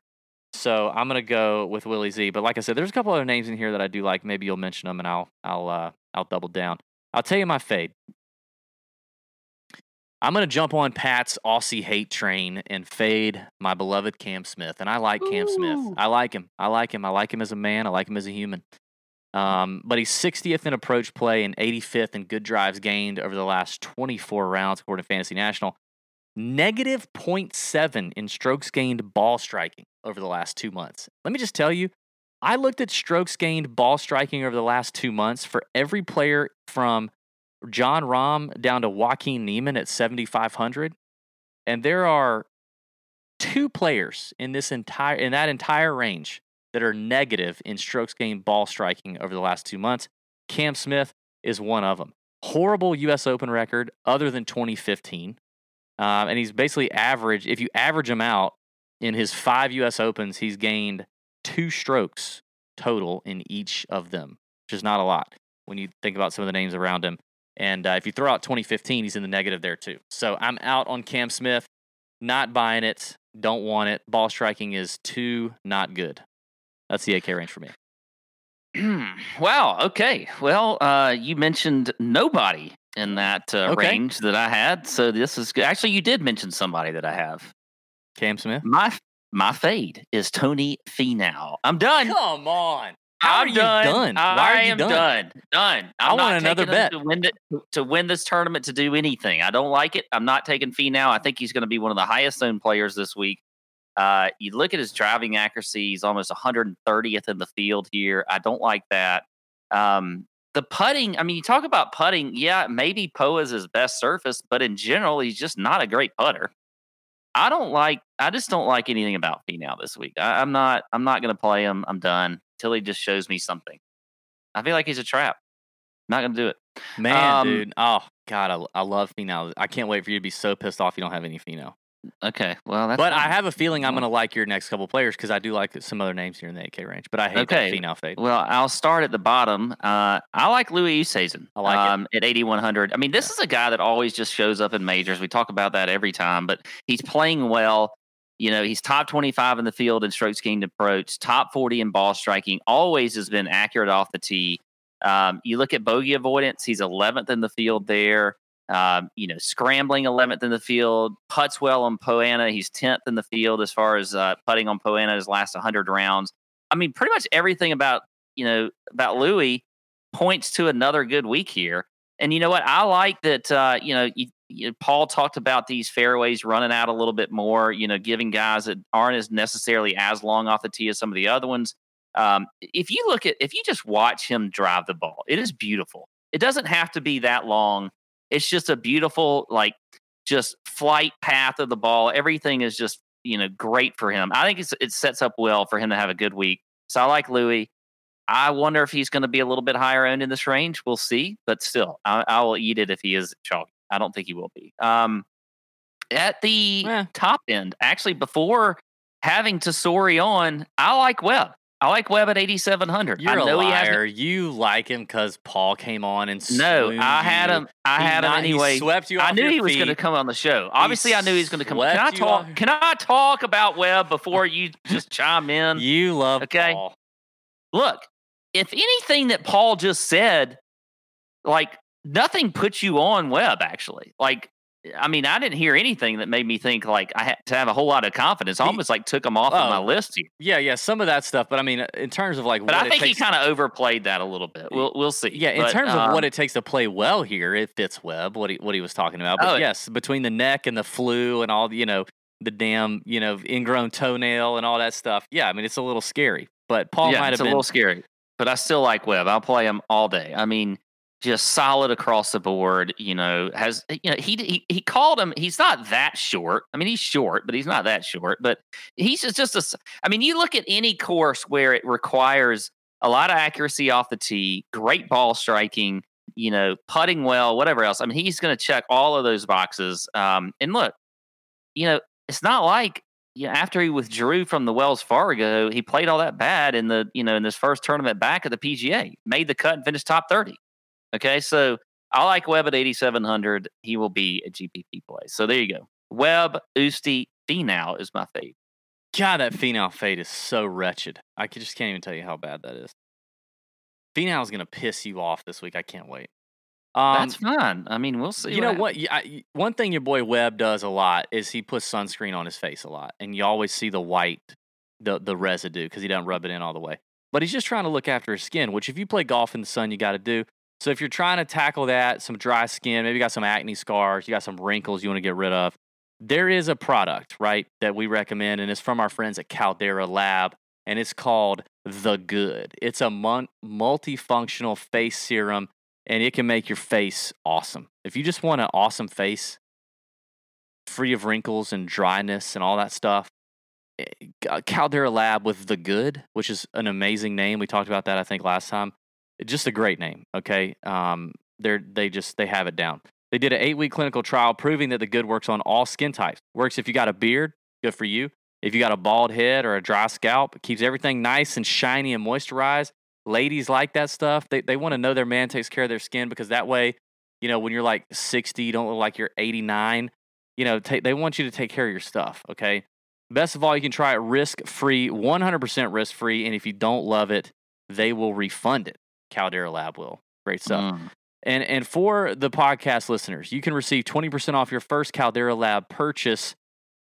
So I'm gonna go with Willie Z. But like I said, there's a couple other names in here that I do like. Maybe you'll mention them, and I'll I'll uh, I'll double down. I'll tell you my fade. I'm gonna jump on Pat's Aussie hate train and fade my beloved Cam Smith. And I like Ooh. Cam Smith. I like him. I like him. I like him as a man. I like him as a human. Um, but he's 60th in approach play and 85th in good drives gained over the last 24 rounds, according to Fantasy National. Negative 0.7 in strokes gained ball striking over the last two months. Let me just tell you, I looked at strokes gained ball striking over the last two months for every player from Jon Rahm down to Joaquin Niemann at 7,500. And there are two players in this entire in that entire range that are negative in strokes gained ball striking over the last two months. Cam Smith is one of them. Horrible U.S. Open record other than 2015. Um, and he's basically average. If you average him out in his five U.S. Opens, he's gained two strokes total in each of them, which is not a lot when you think about some of the names around him. And uh, if you throw out 2015, he's in the negative there too. So I'm out on Cam Smith, not buying it, don't want it. Ball striking is too not good. That's the AK range for me. (clears throat) wow. Okay. Well, uh, you mentioned nobody in that uh, okay. range that I had. So this is good. Actually, you did mention somebody that I have. Cam Smith. My my fade is Tony Finau. I'm done. Come on. How I'm done. done. Why I are you am done? Done. done. i want another bet to win, it, to win this tournament to do anything. I don't like it. I'm not taking Finau. I think he's going to be one of the highest owned players this week. Uh, you look at his driving accuracy; he's almost 130th in the field here. I don't like that. Um, the putting, I mean, you talk about putting. Yeah, maybe Poa is his best surface, but in general, he's just not a great putter. I don't like. I just don't like anything about Finau this week. I, am not. I'm not going to play him. I'm done until he just shows me something. I feel like he's a trap. I'm not going to do it. Man, um, dude. Oh God, I, I love Finau. I can't wait for you to be so pissed off you don't have any Finau. Okay, well, that's but fine. I have a feeling I'm going to like your next couple players because I do like some other names here in the 8K range. But I hate okay. that Finau fade. Well, I'll start at the bottom. Uh, I like Louis Oosthuizen. I like um, it. at 8100. I mean, this yeah. is a guy that always just shows up in majors. We talk about that every time, but he's playing well. You know, he's top 25 in the field in strokes gained approach, top 40 in ball striking. Always has been accurate off the tee. Um, you look at bogey avoidance; he's 11th in the field there. Um, you know, scrambling 11th in the field, puts well on Poa annua. He's 10th in the field as far as uh, putting on Poa annua his last 100 rounds. I mean, pretty much everything about, you know, about Louis points to another good week here. And you know what? I like that, uh, you know, you, you Paul talked about these fairways running out a little bit more, you know, giving guys that aren't as necessarily as long off the tee as some of the other ones. Um, if you look at, if you just watch him drive the ball, it is beautiful. It doesn't have to be that long. It's just a beautiful, like, just flight path of the ball. Everything is just, you know, great for him. I think it sets up well for him to have a good week. So I like Louis. I wonder if he's going to be a little bit higher end in this range. We'll see, but still, I, I will eat it if he is chalky. I don't think he will be. Um, at the eh. top end, actually, before having Tesori on, I like Webb. I like Webb at 8,700. You're I know a liar. you like him because Paul came on and no, I had him. I he had not, him anyway. swept you. I knew he feet. was going to come on the show. Obviously, he I knew he was going to come. Can I talk? Off. Can I talk about Webb before you just chime in? You love okay. Paul. Look, if anything that Paul just said, like nothing puts you on Webb. Actually, like I mean, I didn't hear anything that made me think like I had to have a whole lot of confidence. I almost like took him off of my oh, list here. Yeah, yeah, some of that stuff. But I mean, in terms of like, but I think takes, he kind of overplayed that a little bit. We'll we'll see. Yeah, in but, terms um, of what it takes to play well here, it fits Webb. What he what he was talking about. But oh, yes, between the neck and the flu and all, you know, the damn, you know, ingrown toenail and all that stuff. Yeah, I mean, it's a little scary. But Paul yeah, might have been a little scary but I still like Webb. I'll play him all day. I mean, just solid across the board. You know, has you know he he he called him. He's not that short. I mean, he's short, but he's not that short. But he's just just a. I mean, you look at any course where it requires a lot of accuracy off the tee, great ball striking, you know, putting well, whatever else. I mean, he's going to check all of those boxes. Um, and look, you know, it's not like yeah, after he withdrew from the Wells Fargo, he played all that bad in the you know in this first tournament back at the PGA, made the cut and finished top thirty. Okay, so I like Webb at eighty seven hundred. He will be a GPP play. So there you go. Webb, Usti, Finau is my fade. God, that Finau fade is so wretched. I just can't even tell you how bad that is. Finau is going to piss you off this week. I can't wait. Um, That's fine. I mean, we'll see. You know what? I, one thing your boy Webb does a lot is he puts sunscreen on his face a lot, and you always see the white, the the residue because he doesn't rub it in all the way. But he's just trying to look after his skin, which if you play golf in the sun, you got to do. So if you're trying to tackle that, some dry skin, maybe you got some acne scars, you got some wrinkles you want to get rid of. There is a product, right, that we recommend, and it's from our friends at Caldera Lab, and it's called The Good. It's a mon- multifunctional face serum and it can make your face awesome. If you just want an awesome face, free of wrinkles and dryness and all that stuff, eh, Caldera Lab with the Good, which is an amazing name. We talked about that I think last time. Just a great name. Okay, um, they're they just they have it down. They did an eight week clinical trial proving that the Good works on all skin types. Works if you got a beard, good for you. If you got a bald head or a dry scalp, keeps everything nice and shiny and moisturized ladies like that stuff. They they want to know their man takes care of their skin because that way, you know, when you're like 60, you don't look like you're 89. You know, they want you to take care of your stuff. Okay. Best of all, you can try it risk free, 100% risk free. And if you don't love it, they will refund it. Caldera Lab will. Great stuff. Mm. And and for the podcast listeners, you can receive 20% off your first Caldera Lab purchase.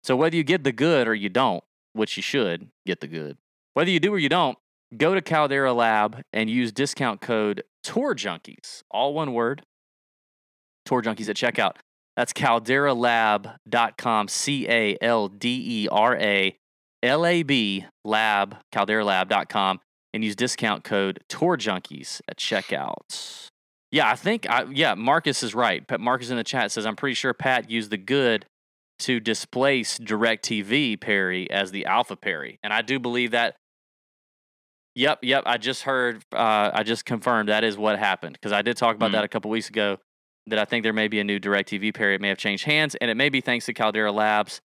So whether you get the good or you don't, which you should get the good, whether you do or you don't, go to Caldera Lab and use discount code Tour Junkies, all one word, Tour Junkies at checkout. That's calderalab.com, C A L D E R A L A B lab, calderalab.com, and use discount code Tour Junkies at checkout. Yeah, I think, I, yeah, Marcus is right. But Marcus in the chat says, I'm pretty sure Pat used the good to displace DirecTV Perry as the Alpha Perry. And I do believe that Yep, yep. I just heard. Uh, I just confirmed that is what happened because I did talk about mm. that a couple weeks ago. That I think there may be a new DirecTV Perry. It may have changed hands, and it may be thanks to Caldera Labs.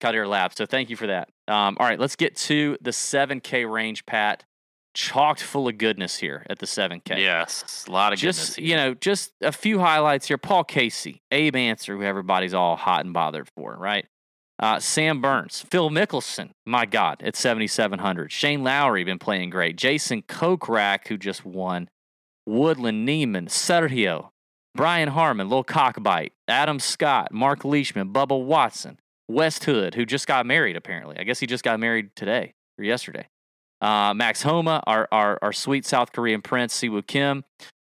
Caldera Labs. So thank you for that. Um, all right, let's get to the 7K range, Pat. Chocked full of goodness here at the 7K. Yes, a lot of just you know, just a few highlights here. Paul Casey, Abe Ancer, who everybody's all hot and bothered for, right? Uh, Sam Burns, Phil Mickelson, my God, at 7,700. Shane Lowry, been playing great. Jason Kokrak, who just won. Woodland Niemann, Sergio, Brian Harman, Lil Cockbite, Adam Scott, Mark Leishman, Bubba Watson, West Hood, who just got married, apparently. I guess he just got married today or yesterday. Uh, Max Homa, our, our, our sweet South Korean prince, Siwoo Kim.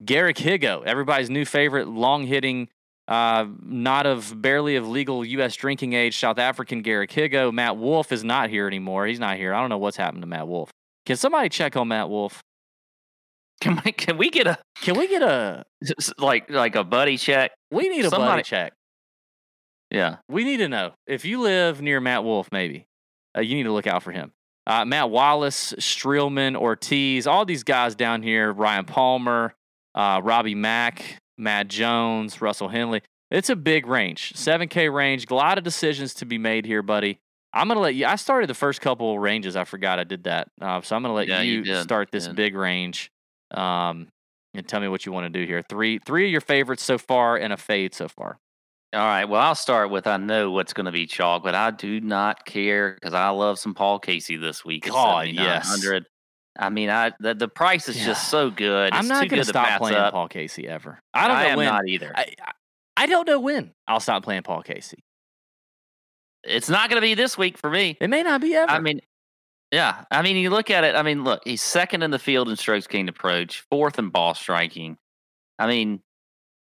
Garrick Higgo, everybody's new favorite long hitting Uh, not of barely of legal U.S. drinking age South African Garrick Higgo. Matt Wolff is not here anymore. He's not here. I don't know what's happened to Matt Wolff. Can somebody check on Matt Wolff? Can we can we get a Can we get a like like a buddy check? we need a buddy check. Yeah. We need to know if you live near Matt Wolff. Maybe uh, you need to look out for him. Uh, Matt Wallace, Streelman, Ortiz, all these guys down here. Ryan Palmer, uh, Robbie Mack, Matt Jones, Russell Henley. It's a big range, seven K range. A lot of decisions to be made here, buddy. I'm gonna let you. I started the first couple of ranges. I forgot I did that, uh, so I'm gonna let Yeah, you you, start this did. big range. Um, and tell me what you want to do here. Three, three of your favorites so far, and a fade so far. All right. Well, I'll start with I know what's going to be chalk, but I do not care because I love some Paul Casey this week. God, yes. I mean, I the, the price is Yeah. just so good. I'm not going to stop playing up. Paul Casey ever. I don't know am when. not either. I, I- I don't know when I'll stop playing Paul Casey. it's not going to be this week for me. It may not be ever. I mean, yeah. I mean, you look at it. I mean, look, he's second in the field in strokes gained approach, fourth in ball striking. I mean,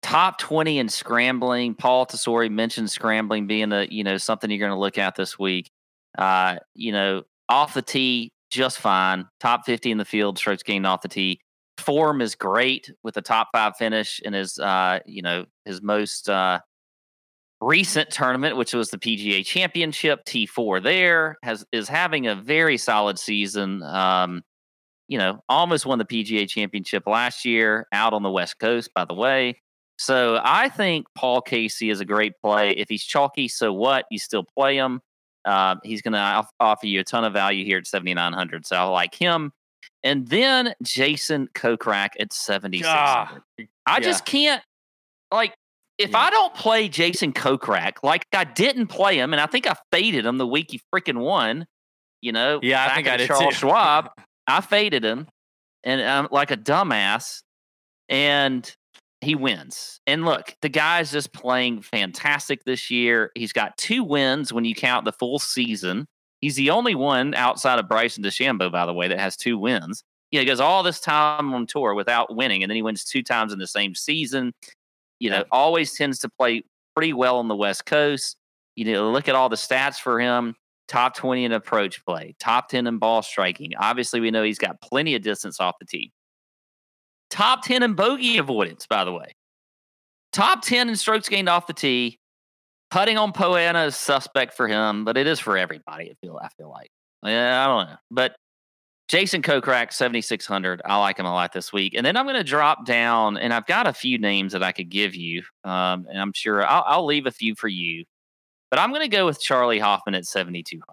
top twenty in scrambling. Paul Tesori mentioned scrambling being a you know something you're going to look at this week. Uh, you know, off the tee, just fine. Top fifty in the field, strokes gained off the tee. Form is great with a top five finish in his uh, you know, his most uh recent tournament, which was the PGA Championship, T4 there has is having a very solid season. Um, you know, almost won the PGA Championship last year out on the West Coast, by the way. So I think Paul Casey is a great play. If he's chalky, so what? You still play him. Uh, he's going to offer you a ton of value here at 7,900. So I like him. And then Jason Kokrak at 7,600. Ah, I just can't like if Yeah. I don't play Jason Kokrak, like I didn't play him, and I think I faded him the week he freaking won. You know, Yeah, I think I did Charles too. Schwab. I faded him, and I'm like a dumbass, and he wins. And look, the guy's just playing fantastic this year. He's got two wins when you count the full season. He's the only one outside of Bryson DeChambeau, by the way, that has two wins. You know, he goes all this time on tour without winning, and then he wins two times in the same season. You know, Yeah. always tends to play pretty well on the West Coast. You know, look at all the stats for him top 20 in approach play, top 10 in ball striking. Obviously, we know he's got plenty of distance off the tee. Top 10 in bogey avoidance, by the way. Top 10 in strokes gained off the tee. Putting on Poa annua is suspect for him, but it is for everybody. I feel I feel like. Yeah, I don't know. But Jason Kokrak, 7,600. I like him a lot this week. And then I'm going to drop down, and I've got a few names that I could give you. Um, and I'm sure I'll, I'll leave a few for you. But I'm going to go with Charley Hoffman at 7,200.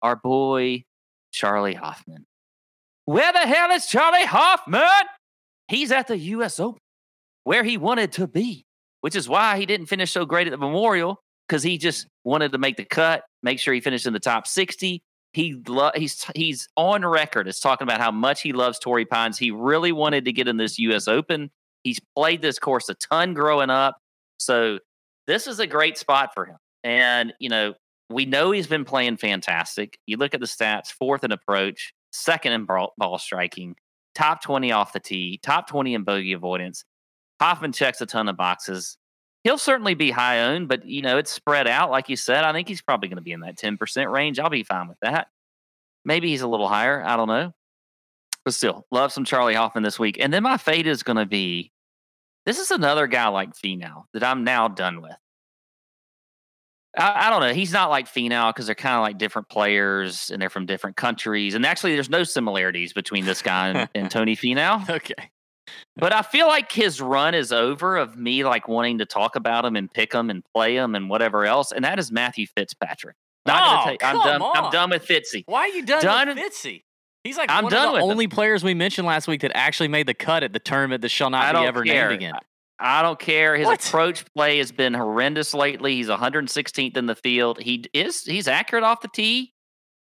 Our boy, Charley Hoffman. Where the hell is Charley Hoffman? He's at the U.S. Open, where he wanted to be, which is why he didn't finish so great at the Memorial because he just wanted to make the cut, make sure he finished in the top 60. He lo- he's he's on record as talking about how much he loves Torrey Pines. He really wanted to get in this U.S. Open. He's played this course a ton growing up, so this is a great spot for him. And you know, we know he's been playing fantastic. You look at the stats: fourth in approach, second in ball, ball striking, top twenty off the tee, top twenty in bogey avoidance. Hoffman checks a ton of boxes. He'll certainly be high owned, but you know it's spread out, like you said. I think he's probably going to be in that ten percent range. I'll be fine with that. Maybe he's a little higher. I don't know, but still, love some Charley Hoffman this week. And then my fade is going to be. This is another guy like Finau that I'm now done with. I, I don't know. He's not like Finau because they're kind of like different players and they're from different countries. And actually, there's no similarities between this guy and, and Tony Finau. (laughs) okay. But I feel like his run is over of me like wanting to talk about him and pick him and play him and whatever else. And that is Matthew Fitzpatrick. Not Oh, gonna take, I'm come done. I'm done with Fitzy. Why are you done, Done- with Fitzy? He's like I'm one done of with the only players we mentioned last week that actually made the cut at the tournament that shall not I be ever care. named again. I don't care. His What? approach play has been horrendous lately. He's 116th in the field. He is he's accurate off the tee.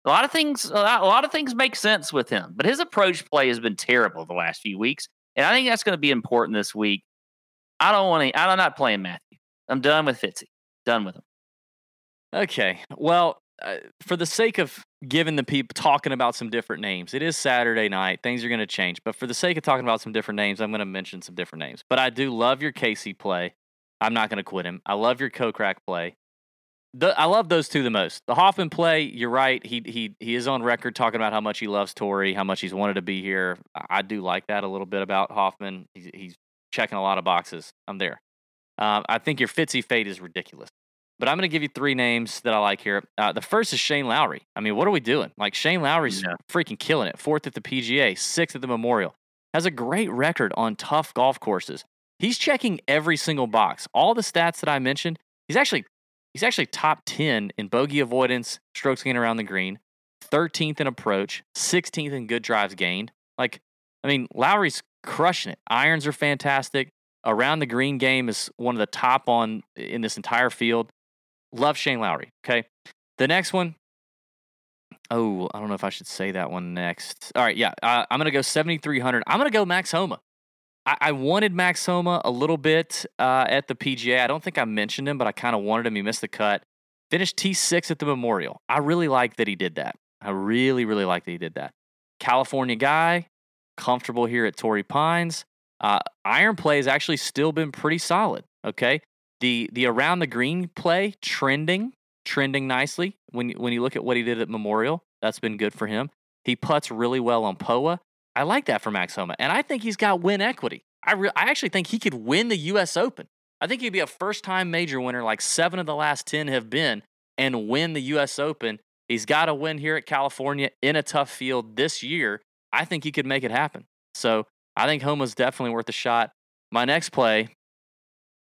A lot of things a lot, a lot of things make sense with him, but his approach play has been terrible the last few weeks, and I think that's going to be important this week. I don't want to. I'm not playing Matthew. I'm done with Fitzy. Done with him. Okay. Well, uh, for the sake of giving the people talking about some different names, it is Saturday night. Things are going to change. But for the sake of talking about some different names, I'm going to mention some different names. But I do love your Casey play. I'm not going to quit him. I love your Kokrak play. The, I love those two the most. The Hoffman play, you're right. He he he is on record talking about how much he loves Torrey, how much he's wanted to be here. I do like that a little bit about Hoffman. He's, he's checking a lot of boxes. I'm there. Um, I think your Fitzy fade is ridiculous. But I'm going to give you three names that I like here. Uh, the first is Shane Lowry. I mean, what are we doing? Like Shane Lowry's Yeah. freaking killing it. Fourth at the PGA, sixth at the Memorial. Has a great record on tough golf courses. He's checking every single box. All the stats that I mentioned, he's actually he's actually top 10 in bogey avoidance, strokes gained around the green, 13th in approach, 16th in good drives gained. Like, I mean, Lowry's crushing it. Irons are fantastic. Around the green game is one of the top on in this entire field. Love Shane Lowry. Okay. The next one. Oh, I don't know if I should say that one next. All right, yeah, uh, I'm gonna go 7,300. I'm gonna go Max Homa. I, I wanted Max Homa a little bit uh, at the PGA. I don't think I mentioned him, but I kind of wanted him. He missed the cut. Finished T6 at the Memorial. I really like that he did that. I really, really like that he did that. California guy, comfortable here at Torrey Pines. Uh, iron play has actually still been pretty solid. Okay, the the around the green play trending, trending nicely. When you- when you look at what he did at Memorial, that's been good for him. He puts really well on POA. I like that for Max Homa, and I think he's got win equity. I re- I actually think he could win the U.S. Open. I think he'd be a first time major winner, like seven of the last ten have been, and win the U.S. Open. He's got a win here at California in a tough field this year. I think he could make it happen. So I think Homa's definitely worth a shot. My next play,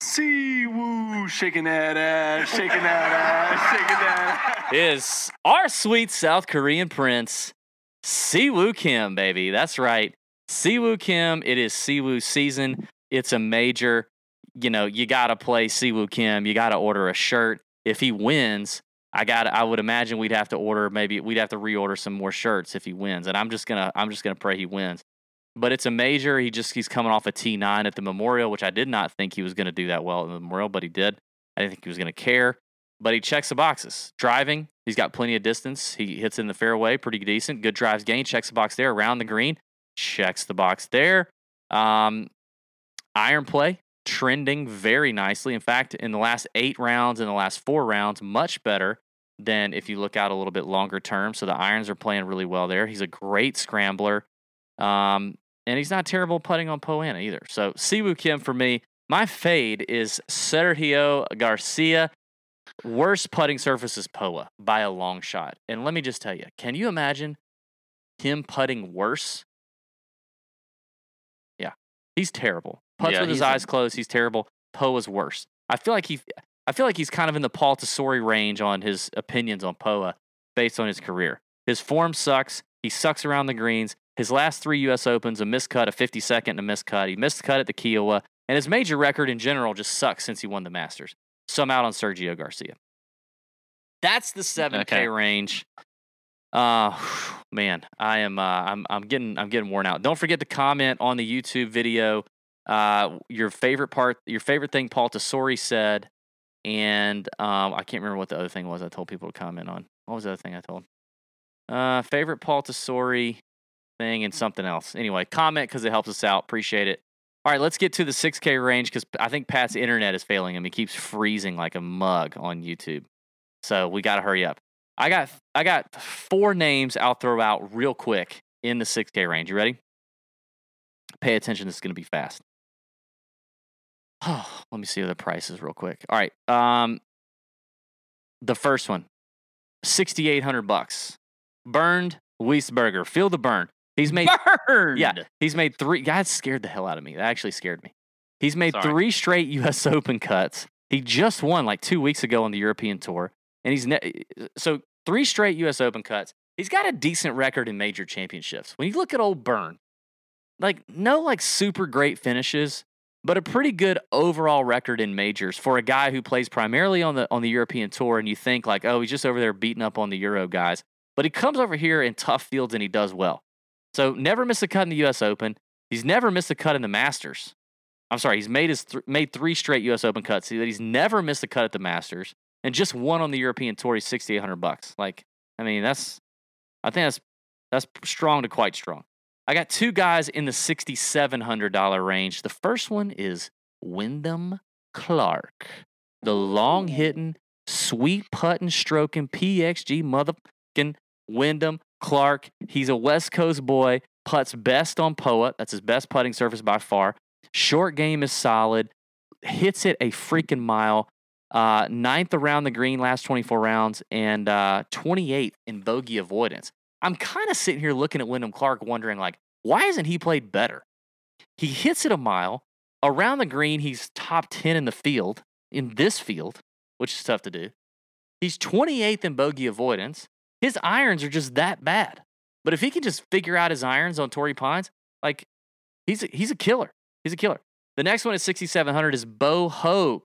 Siwoo, shaking that ass, shaking that ass, shaking that ass. is our sweet South Korean prince, Siwoo Kim, baby. That's right. Siwoo Kim. It is Siwoo season. It's a major. You know, you got to play Siwoo Kim. You got to order a shirt. If he wins, I got. I would imagine we'd have to order. Maybe we'd have to reorder some more shirts if he wins. And I'm just gonna. I'm just gonna pray he wins. But it's a major. He just he's coming off a T9 at the Memorial, which I did not think he was going to do that well at the Memorial, but he did. I didn't think he was going to care but he checks the boxes. Driving, he's got plenty of distance. He hits in the fairway, pretty decent. Good drives gain, checks the box there. Around the green, checks the box there. Um, iron play, trending very nicely. In fact, in the last eight rounds, in the last four rounds, much better than if you look out a little bit longer term. So the irons are playing really well there. He's a great scrambler. Um, and he's not terrible putting on Poa annua either. So Siwoo Kim for me. My fade is Sergio Garcia. Worst putting surface is Poa by a long shot. And let me just tell you, can you imagine him putting worse? Yeah, he's terrible. Puts Yeah, with his eyes closed. He's terrible. Poa's worse. I feel like he, I feel like he's kind of in the Paul Tesori range on his opinions on Poa based on his career. His form sucks. He sucks around the greens. His last three U.S. Opens, a miscut, a 52nd, and a miscut. He missed the cut at the Kiawah, and his major record in general just sucks since he won the Masters. So I'm out on Sergio Garcia. That's the 7K Okay. range. Uh (sighs) man, I am uh, I'm I'm getting I'm getting worn out. Don't forget to comment on the YouTube video uh your favorite part, your favorite thing Paul Tesori said and um I can't remember what the other thing was I told people to comment on. What was the other thing I told? Uh favorite Paul Tesori thing and something else. Anyway, comment cuz it helps us out. Appreciate it. All right, let's get to the 6K range because I think Pat's internet is failing him. He keeps freezing like a mug on YouTube. So we got to hurry up. I got I got four names I'll throw out real quick in the 6K range. You ready? Pay attention. This is going to be fast. Oh, (sighs) let me see the prices real quick. All right. Um, the first one, 6,800 bucks. Bernd Wiesberger. Feel the burn. He's made Burned. yeah, he's made three. Guys scared the hell out of me. That actually scared me. He's made Sorry. three straight U.S. (laughs) Open cuts. He just won like two weeks ago on the European Tour, and he's ne- so three straight U.S. Open cuts. He's got a decent record in major championships. When you look at old Burn, like no like super great finishes, but a pretty good overall record in majors for a guy who plays primarily on the on the European Tour. And you think like, oh, he's just over there beating up on the Euro guys, but he comes over here in tough fields and he does well. So never missed a cut in the U.S. Open. He's never missed a cut in the Masters. I'm sorry, he's made his th- made three straight U.S. Open cuts. See that he's never missed a cut at the Masters, and just one on the European Tour. He's 6,800 bucks. Like, I mean, that's I think that's that's strong to quite strong. I got two guys in the $6,700 range. The first one is Wyndham Clark, the long hitting, sweet putting, stroking PXG motherfucking Wyndham Clark. He's a West Coast boy, puts best on Poa. That's his best putting surface by far. Short game is solid, hits it a freaking mile. Uh, ninth around the green last 24 rounds and uh, 28th in bogey avoidance. I'm kind of sitting here looking at Wyndham Clark wondering, like, why hasn't he played better? He hits it a mile. Around the green, he's top 10 in the field, in this field, which is tough to do. He's 28th in bogey avoidance. His irons are just that bad. But if he can just figure out his irons on Torrey Pines, like, he's a, he's a killer. He's a killer. The next one at 6,700 is Bo Hoag,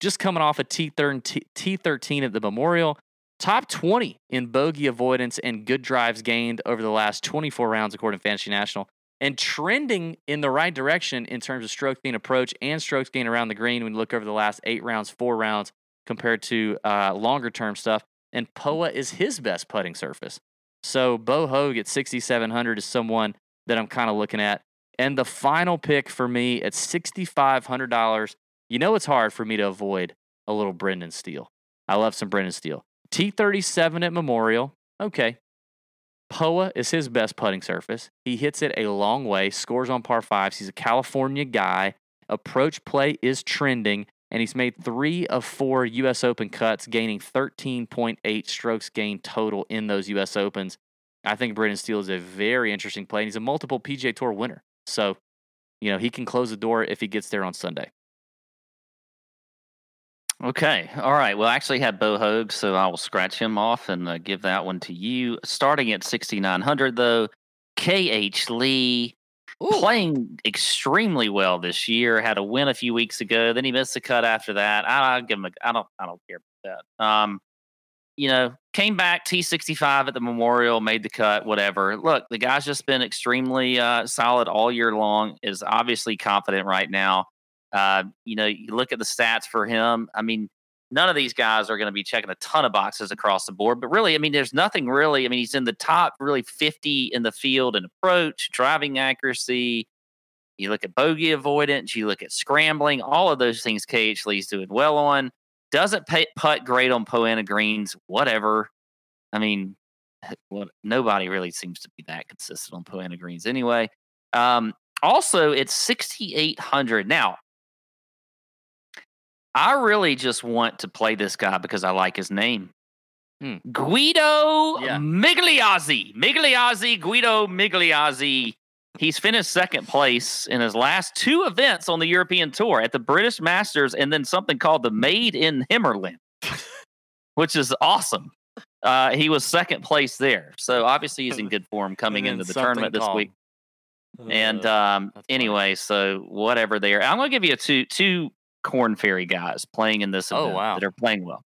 just coming off a T13 at the Memorial. Top 20 in bogey avoidance and good drives gained over the last 24 rounds, according to Fantasy National, and trending in the right direction in terms of strokes gain approach and strokes gain around the green when you look over the last eight rounds, four rounds compared to uh, longer term stuff. And POA is his best putting surface. So Bo Hoag at 6,700 is someone that I'm kind of looking at. And the final pick for me at $6,500, you know it's hard for me to avoid a little Brendan Steele. I love some Brendan Steele. T37 at Memorial. Okay. Poa is his best putting surface. He hits it a long way, scores on par fives. He's a California guy. Approach play is trending, and he's made three of four U.S. Open cuts, gaining 13.8 strokes gained total in those U.S. Opens. I think Brendan Steele is a very interesting play, and he's a multiple PGA Tour winner. So, you know, he can close the door if he gets there on Sunday. Okay. All right. Well, I actually had Bo Hoag, so I will scratch him off and uh, give that one to you. Starting at 6,900, though, KH Lee Ooh. playing extremely well this year. Had a win a few weeks ago. Then he missed the cut after that. I, will give him. A, I don't. I don't care about that. Um, you know, came back T65 at the Memorial, made the cut. Whatever. Look, the guy's just been extremely uh, solid all year long. Is obviously confident right now. Uh, you know, you look at the stats for him. I mean, none of these guys are going to be checking a ton of boxes across the board. But really, I mean, there's nothing really. I mean, he's in the top really 50 in the field in approach, driving accuracy. You look at bogey avoidance, you look at scrambling, all of those things KH Lee's doing well on. Doesn't putt great on Poa annua greens, whatever. I mean, (laughs) what, nobody really seems to be that consistent on Poa annua greens anyway. Um, also, it's 6,800. Now, I really just want to play this guy because I like his name. Hmm. Guido yeah. Migliozzi. Migliozzi, Guido Migliozzi. He's finished second place in his last two events on the European Tour at the British Masters and then something called the Made in Himmerland, (laughs) which is awesome. Uh, he was second place there. So obviously he's in (laughs) good form coming into the tournament this week. And uh, um, anyway, so whatever there. I'm going to give you a two two Korn Ferry guys playing in this oh, event oh, wow. that are playing well.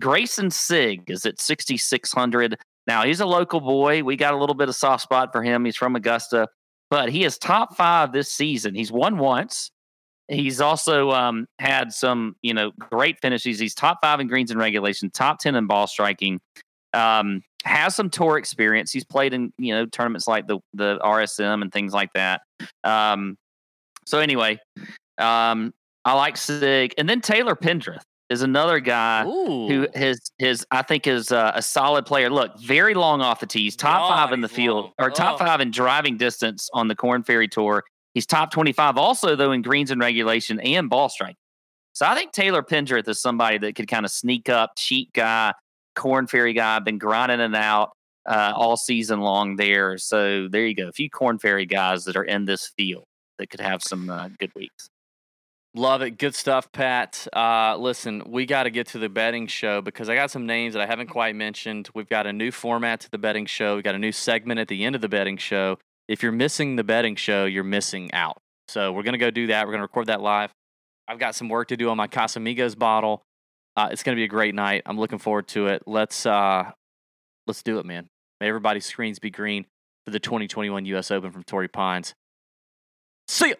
Greyson Sigg is at 6,600. Now, he's a local boy. We got a little bit of soft spot for him. He's from Augusta, but he is top five this season. He's won once. He's also um, had some, you know, great finishes. He's top five in greens and regulation, top 10 in ball striking. Um, has some tour experience. He's played in, you know, tournaments like the, the RSM and things like that. Um, so anyway, um, I like Sigg, and then Taylor Pendrith is another guy Ooh. who has his I think is uh, a solid player. Look, very long off the tees, top five in the field long. or top oh. five in driving distance on the Korn Ferry Tour. He's top twenty five also though in greens and regulation and ball strike. So I think Taylor Pendrith is somebody that could kind of sneak up, cheat guy, Korn Ferry guy, been grinding it out uh, all season long there. So there you go, a few Korn Ferry guys that are in this field that could have some uh, good weeks. Love it. Good stuff, Pat. Uh, listen, we got to get to the betting show because I got some names that I haven't quite mentioned. We've got a new format to the betting show. We got a new segment at the end of the betting show. If you're missing the betting show, you're missing out. So we're gonna go do that. We're gonna record that live. I've got some work to do on my Casamigos bottle. Uh, it's gonna be a great night. I'm looking forward to it. Let's uh, let's do it, man. May everybody's screens be green for the 2021 U.S. Open from Torrey Pines. See ya.